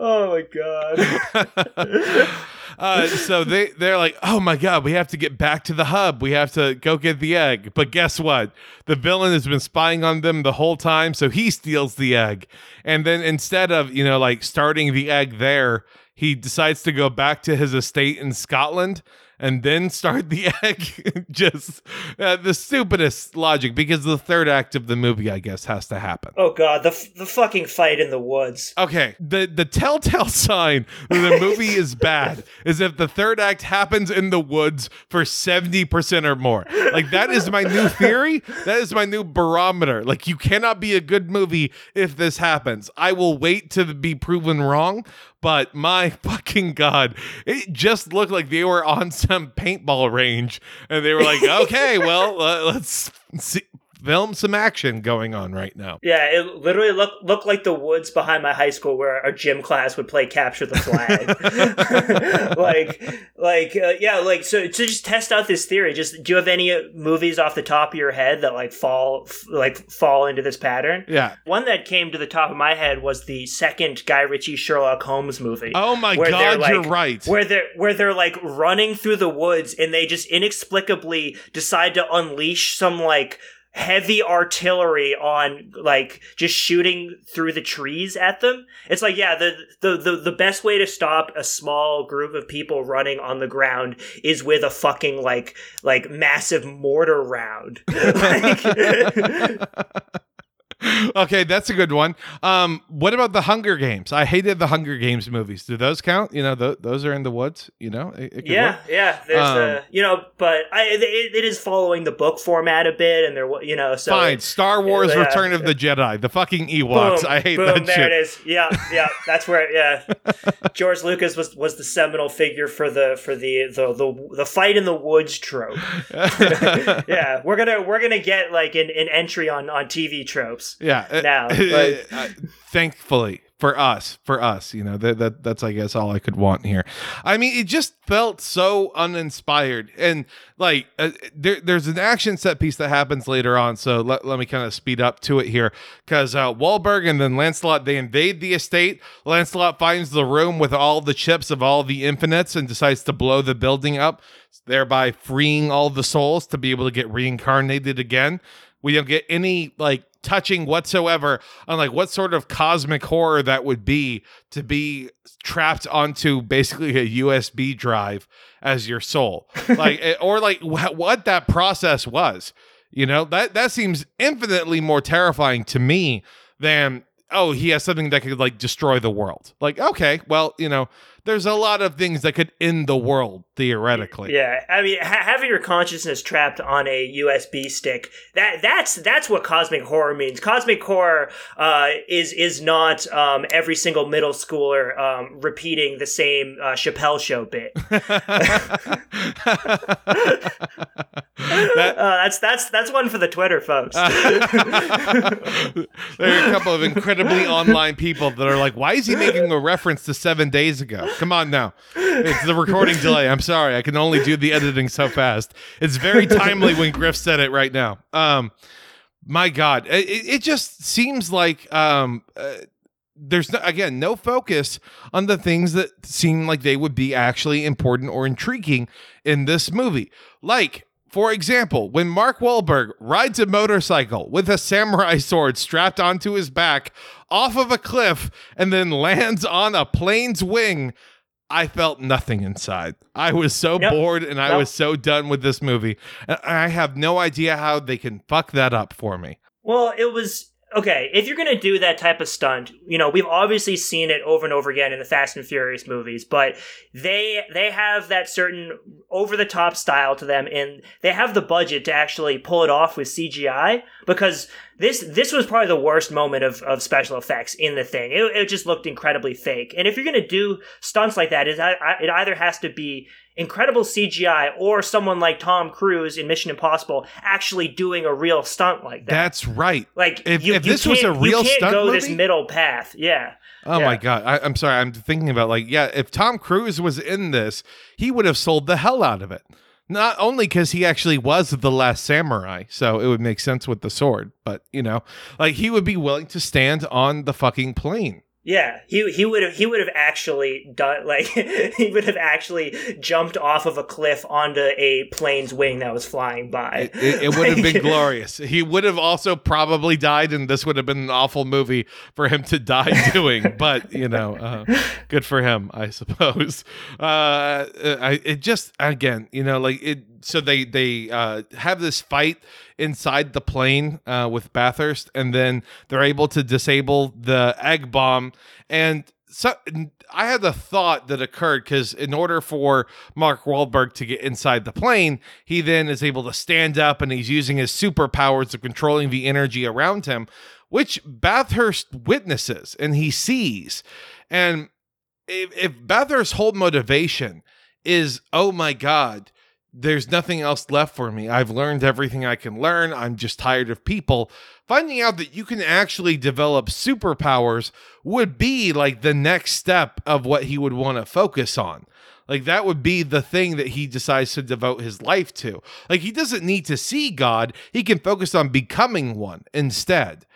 Oh my god.
Uh, so they they're like, oh my god, we have to get back to the hub. We have to go get the egg. But guess what? The villain has been spying on them the whole time, so he steals the egg. And then instead of you know like starting the egg there, he decides to go back to his estate in Scotland and then start the egg. Just uh, the stupidest logic because the third act of the movie, I guess, has to happen.
Oh god, the f- the fucking fight in the woods.
Okay, the the telltale sign that the movie is bad is if the third act happens in the woods for 70% or more. Like that is my new theory. That is my new barometer. Like you cannot be a good movie if this happens. I will wait to be proven wrong, but my fucking god, it just looked like they were on some paintball range and they were like, "Okay, well, uh, let's see film some action going on right now."
Yeah, it literally looked looked like the woods behind my high school where our gym class would play capture the flag. like, like, uh, yeah, like so to just test out this theory. Just do you have any movies off the top of your head that like fall f- like fall into this pattern?
Yeah.
One that came to the top of my head was the second Guy Ritchie Sherlock Holmes movie.
Oh my god, you're right.
Where they're where they're like running through the woods and they just inexplicably decide to unleash some like heavy artillery on like just shooting through the trees at them. It's like yeah, the the the, the best way to stop a small group of people running on the ground is with a fucking like like massive mortar round. like,
okay, that's a good one. Um, what about the Hunger Games? I hated the Hunger Games movies. Do those count? You know, th- those are in the woods. You know, it, it
yeah,
work.
yeah. There's
Um,
the you know, but I it, it is following the book format a bit, and there you know so
Fine. Star Wars:
yeah.
Return of the Jedi. The fucking Ewoks.
Boom,
I hate
boom,
that
there
shit.
it is. Yeah, yeah, that's where. Yeah, George Lucas was was the seminal figure for the for the the the, the fight in the woods trope. yeah, we're gonna we're gonna get like an, an entry on on TV tropes.
Yeah.
Now, but-
uh, thankfully for us, for us, you know, that, that that's I guess all I could want here. I mean, it just felt so uninspired, and like uh, there, there's an action set piece that happens later on. So let, let me kind of speed up to it here, because uh, Wahlberg and then Lancelot they invade the estate. Lancelot finds the room with all the chips of all the infinites and decides to blow the building up, thereby freeing all the souls to be able to get reincarnated again. We don't get any like touching whatsoever on like what sort of cosmic horror that would be to be trapped onto basically a USB drive as your soul. Like eh, or like wh- what that process was. You know, that that seems infinitely more terrifying to me than oh, he has something that could like destroy the world. Like okay, well, you know, there's a lot of things that could end the world theoretically.
Yeah, I mean, ha- having your consciousness trapped on a USB stick that that's that's what cosmic horror means. Cosmic horror uh, is is not um, every single middle schooler um, repeating the same uh, Chappelle show bit.
That-
Uh, that's that's that's one for the Twitter folks.
there are a couple of incredibly online people that are like, why is he making a reference to seven days ago? Come on now. It's the recording delay. I'm sorry. I can only do the editing so fast. It's very timely when Grift said it right now. Um, my God. It, it just seems like um, uh, there's no, again no focus on the things that seem like they would be actually important or intriguing in this movie. Like, for example, when Mark Wahlberg rides a motorcycle with a samurai sword strapped onto his back off of a cliff and then lands on a plane's wing, I felt nothing inside. I was so
Yep.
bored and I
Nope.
was so done with this movie. And I have no idea how they can fuck that up for me.
Well, it was okay. If you're gonna do that type of stunt, you know we've obviously seen it over and over again in the Fast and Furious movies, but they they have that certain over the top style to them, and they have the budget to actually pull it off with CGI because this this was probably the worst moment of, of special effects in the thing. It, it just looked incredibly fake. And if you're gonna do stunts like that, it, it either has to be incredible CGI or someone like Tom Cruise in Mission Impossible actually doing a real stunt like that.
That's right.
Like
If-
you,
if
you
this was a real
you can't
stunt
go this middle path. Yeah,
Oh
Yeah.
my god! I, I'm sorry. I'm thinking about like, yeah, if Tom Cruise was in this, he would have sold the hell out of it. Not only because he actually was the last samurai, so it would make sense with the sword, but you know, like he would be willing to stand on the fucking plane
Yeah, he he would have he would have actually done like he would have actually jumped off of a cliff onto a plane's wing that was flying by.
It, it, it would have been glorious. He would have also probably died, and this would have been an awful movie for him to die doing. but you know, uh, good for him, I suppose. Uh, I it just again, you know, like it. So they they uh, have this fight inside the plane uh, with Bathurst, and then they're able to disable the egg bomb. And so I had the thought that occurred because in order for Mark Wahlberg to get inside the plane, he then is able to stand up and he's using his superpowers of controlling the energy around him, which Bathurst witnesses and he sees. And if, if Bathurst's whole motivation is, oh my God, there's nothing else left for me. I've learned everything I can learn. I'm just tired of people. Finding out that you can actually develop superpowers would be like the next step of what he would want to focus on. Like that would be the thing that he decides to devote his life to. Like he doesn't need to see God, he can focus on becoming one instead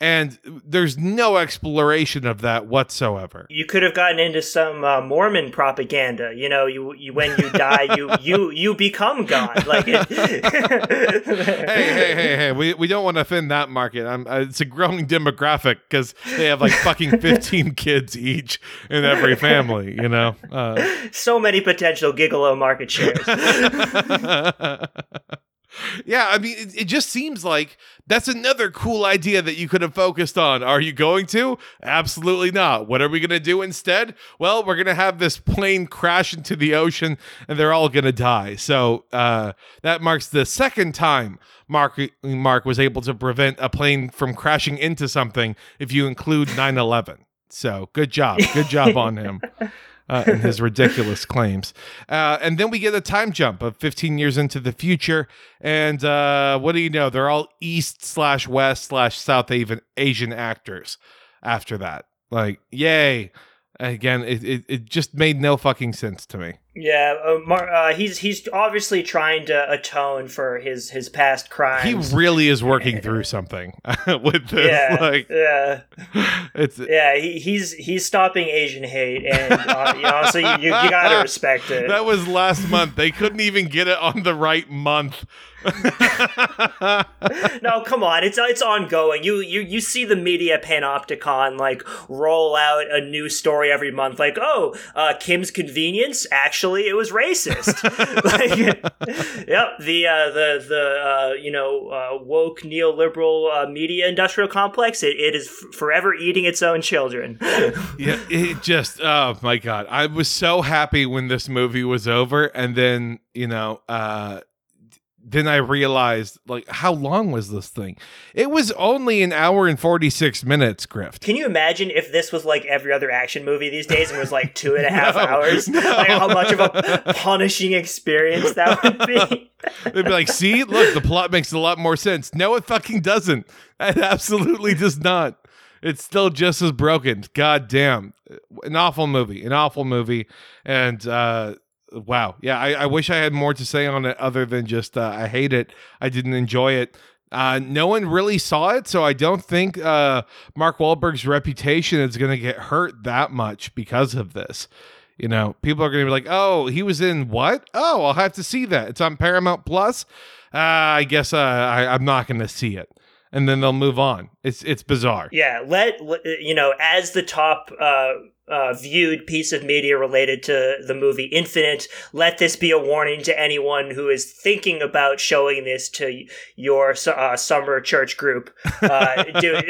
and there's no exploration of that whatsoever.
You could have gotten into some uh, Mormon propaganda. You know, you, you when you die, you you you become God. Like, it-
hey, hey, hey, hey! We, we don't want to offend that market. I'm, uh, it's a growing demographic because they have like fucking 15 kids each in every family. You know. Uh,
so many potential gigolo market shares.
Yeah, I mean, it, it just seems like that's another cool idea that you could have focused on. Are you going to? Absolutely not. What are we going to do instead? Well, we're going to have this plane crash into the ocean and they're all going to die. So uh, that marks the second time Mark, Mark was able to prevent a plane from crashing into something if you include 9 11. So good job. Good job on him uh, and his ridiculous claims. Uh, and then we get a time jump of 15 years into the future. And uh, what do you know? They're all East slash West slash South Asian, Asian actors after that. Like, yay. Again, it, it, it just made no fucking sense to me.
Yeah, uh, Mar- uh, he's he's obviously trying to atone for his his past crimes.
He really is working through something with this.
yeah,
Like,
yeah,
it's
yeah. He, he's he's stopping Asian hate, and uh, you know, so you, you, you gotta respect it.
that was last month. They couldn't even get it on the right month.
no, come on, it's it's ongoing. You you you see the media panopticon like roll out a new story every month, like oh, uh, Kim's Convenience. Actually, it was racist. like, yep, the uh, the the uh, you know uh, woke neoliberal uh, media industrial complex. It, it is f- forever eating its own children.
yeah, it just oh my god. I was so happy when this movie was over and then, you know, uh then I realized like how long was this thing? It was only an hour and 46 minutes, Grift.
Can you imagine if this was like every other action movie these days and was like two and a half
No,
hours?
no.
Like how much of a punishing experience that would be.
They'd be like, see, look, the plot makes a lot more sense. No, it fucking doesn't. It absolutely does not. It's still just as broken. God damn. An awful movie. An awful movie. And uh wow. Yeah, I, I wish I had more to say on it other than just uh, I hate it. I didn't enjoy it. Uh, no one really saw it, so I don't think uh, Mark Wahlberg's reputation is going to get hurt that much because of this. You know, people are going to be like, "Oh, he was in what? Oh, I'll have to see that. It's on Paramount Plus. Uh, I guess uh, I, I'm not going to see it." And then they'll move on. It's it's bizarre.
Yeah, let you know as the top uh, uh, viewed piece of media related to the movie Infinite. Let this be a warning to anyone who is thinking about showing this to your uh, summer church group. Uh, do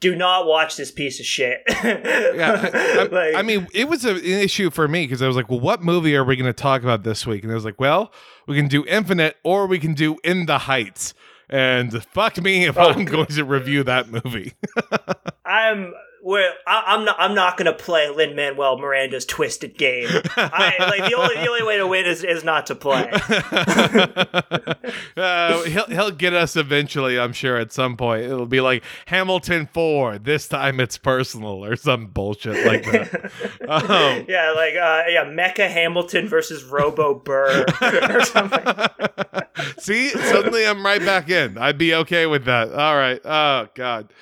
do not watch this piece of shit.
yeah, I, I-
Like-
I mean, it was a, an issue for me because I was like, "Well, what movie are we going to talk about this week?" And I was like, "Well, we can do Infinite or we can do In the Heights." And fuck me if I'm going to review that movie.
I'm well, I, I'm not. I'm not going to play Lin Manuel Miranda's twisted game. I, like the only the only way to win is, is not to play.
uh, he'll he'll get us eventually, I'm sure. At some point, it'll be like Hamilton Four. This time, it's personal or some bullshit like that. Um,
yeah, like uh, yeah, Mecha Hamilton versus Robo Burr or something.
See, suddenly I'm right back in. I'd be okay with that. All right. Oh God.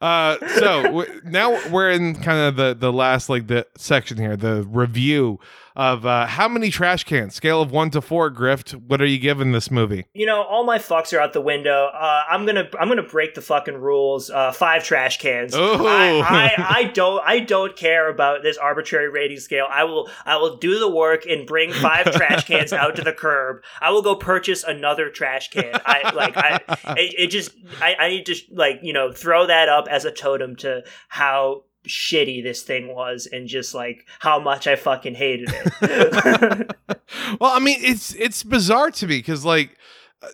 Uh, so w- now we're in kind of the the last like the section here, the review of uh, how many trash cans, scale of one to four. Grift, what are you giving this movie?
You know, all my fucks are out the window. Uh, I'm gonna I'm gonna break the fucking rules. Uh, five trash cans.
Oh.
I, I, I don't I don't care about this arbitrary rating scale. I will I will do the work and bring five trash cans out to the curb. I will go purchase another trash can. I like I it, it just I, I need to like you know throw that up as a totem to how shitty this thing was and just like how much I fucking hated it.
well, I mean, it's it's bizarre to me because like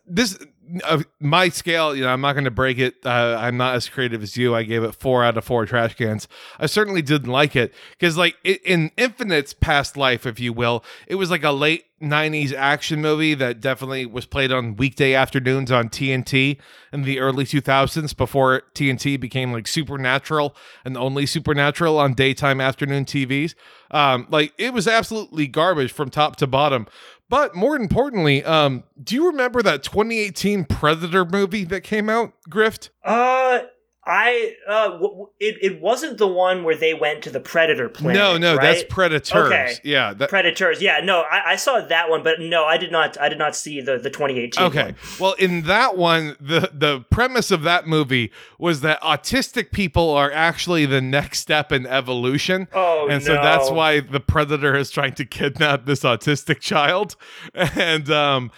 this uh, my scale, you know, I'm not going to break it. Uh, I'm not as creative as you. I gave it four out of four trash cans. I certainly didn't like it because, like, it, in Infinite's past life, if you will, it was like a late 90s action movie that definitely was played on weekday afternoons on TNT in the early 2000s before TNT became like supernatural and only supernatural on daytime afternoon TVs. Um, like, it was absolutely garbage from top to bottom. But more importantly, um, do you remember that 2018 Predator movie that came out, Grift?
uh I uh w- it, it wasn't the one where they went to the predator planet.
no, no, that's? Predators.
Okay.
Yeah, that,
Predators. Yeah, no, I, I saw that one, but no, I did not. I did not see the the 2018.
Okay.
one.
Well, in that one, the the premise of that movie was that autistic people are actually the next step in evolution.
Oh,
and so that's why the predator is trying to kidnap this autistic child. And um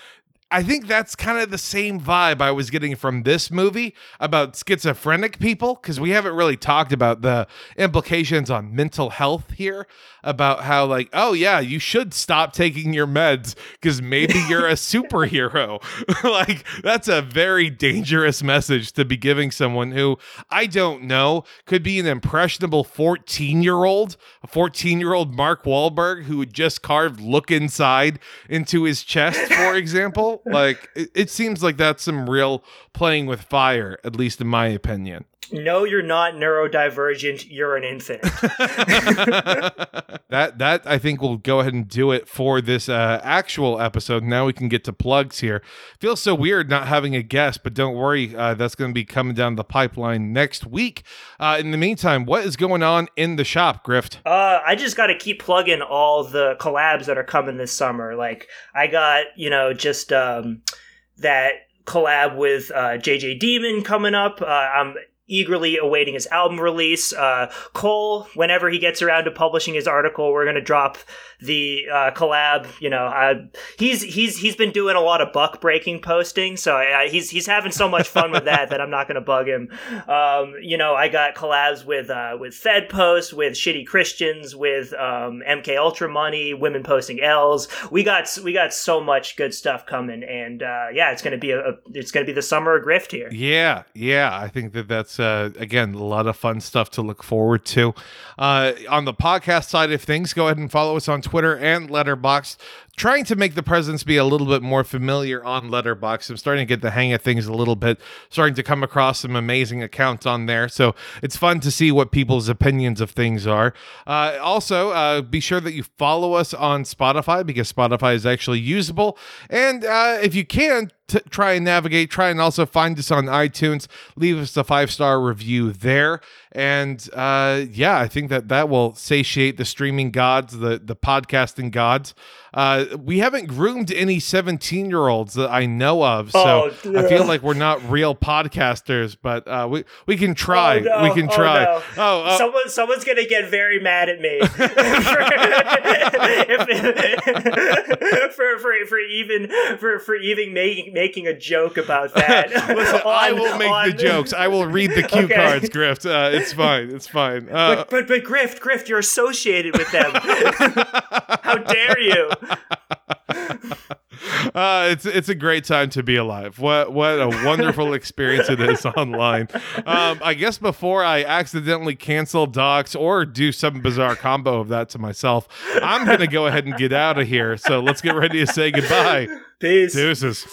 I think that's kind of the same vibe I was getting from this movie about schizophrenic people because we haven't really talked about the implications on mental health here about how like oh yeah you should stop taking your meds because maybe you're a superhero. Like that's a very dangerous message to be giving someone who I don't know could be an impressionable 14 year old a 14 year old Mark Wahlberg who just carved look inside into his chest for example like it, it seems like that's some real playing with fire at least in my opinion
No, you're not neurodivergent. You're an infant.
that that I think will go ahead and do it for this uh, actual episode. Now we can get to plugs here. Feels so weird not having a guest, but don't worry, uh, that's going to be coming down the pipeline next week. Uh, in the meantime, what is going on in the shop, Grift?
Uh, I just got to keep plugging all the collabs that are coming this summer. Like I got, you know, just um, that collab with uh, JJ Demon coming up. Uh, I'm eagerly awaiting his album release. Uh, Cole, whenever he gets around to publishing his article, we're gonna drop the uh, collab. You know, uh, he's he's he's been doing a lot of buck breaking posting, so he's he's having so much fun with that that I'm not gonna bug him. Um, you know, I got collabs with uh, with Fed Post, with Shitty Christians, with um, MK Ultra Money, Women Posting L's. We got we got so much good stuff coming, and uh, yeah, it's gonna be a, a it's gonna be the summer of grift here.
Yeah, yeah, I think that that's uh, again a lot of fun stuff to look forward to. Uh, on the podcast side of things, go ahead and follow us on Twitter and Letterboxd. Trying to make the presence be a little bit more familiar on Letterboxd. I'm starting to get the hang of things a little bit. Starting to come across some amazing accounts on there, so it's fun to see what people's opinions of things are. Uh, also, uh, be sure that you follow us on Spotify because Spotify is actually usable, and uh, if you can, t- try and navigate. Try and also find us on iTunes. Leave us a five star review there. And uh, yeah, I think that that will satiate the streaming gods, the the podcasting gods. Uh, we haven't groomed any 17 year olds that I know of, so
Oh,
I feel like we're not real podcasters, but uh, we we can try.
Oh, no.
We can
Oh,
try.
no.
Oh, uh,
Someone, someone's gonna get very mad at me for, if- for, for, for even for, for even making making a joke about that.
Listen, I will make
on-
the jokes. I will read the cue
Okay.
cards, Grift. Uh, it's fine. It's fine. Uh,
But, but but Grift, Grift, you're associated with them. How dare you?
uh, it's it's a great time to be alive. What what a wonderful experience it is online. Um, I guess before I accidentally cancel docs or do some bizarre combo of that to myself, I'm gonna go ahead and get out of here. So let's get ready to say goodbye.
Peace.
Deuces.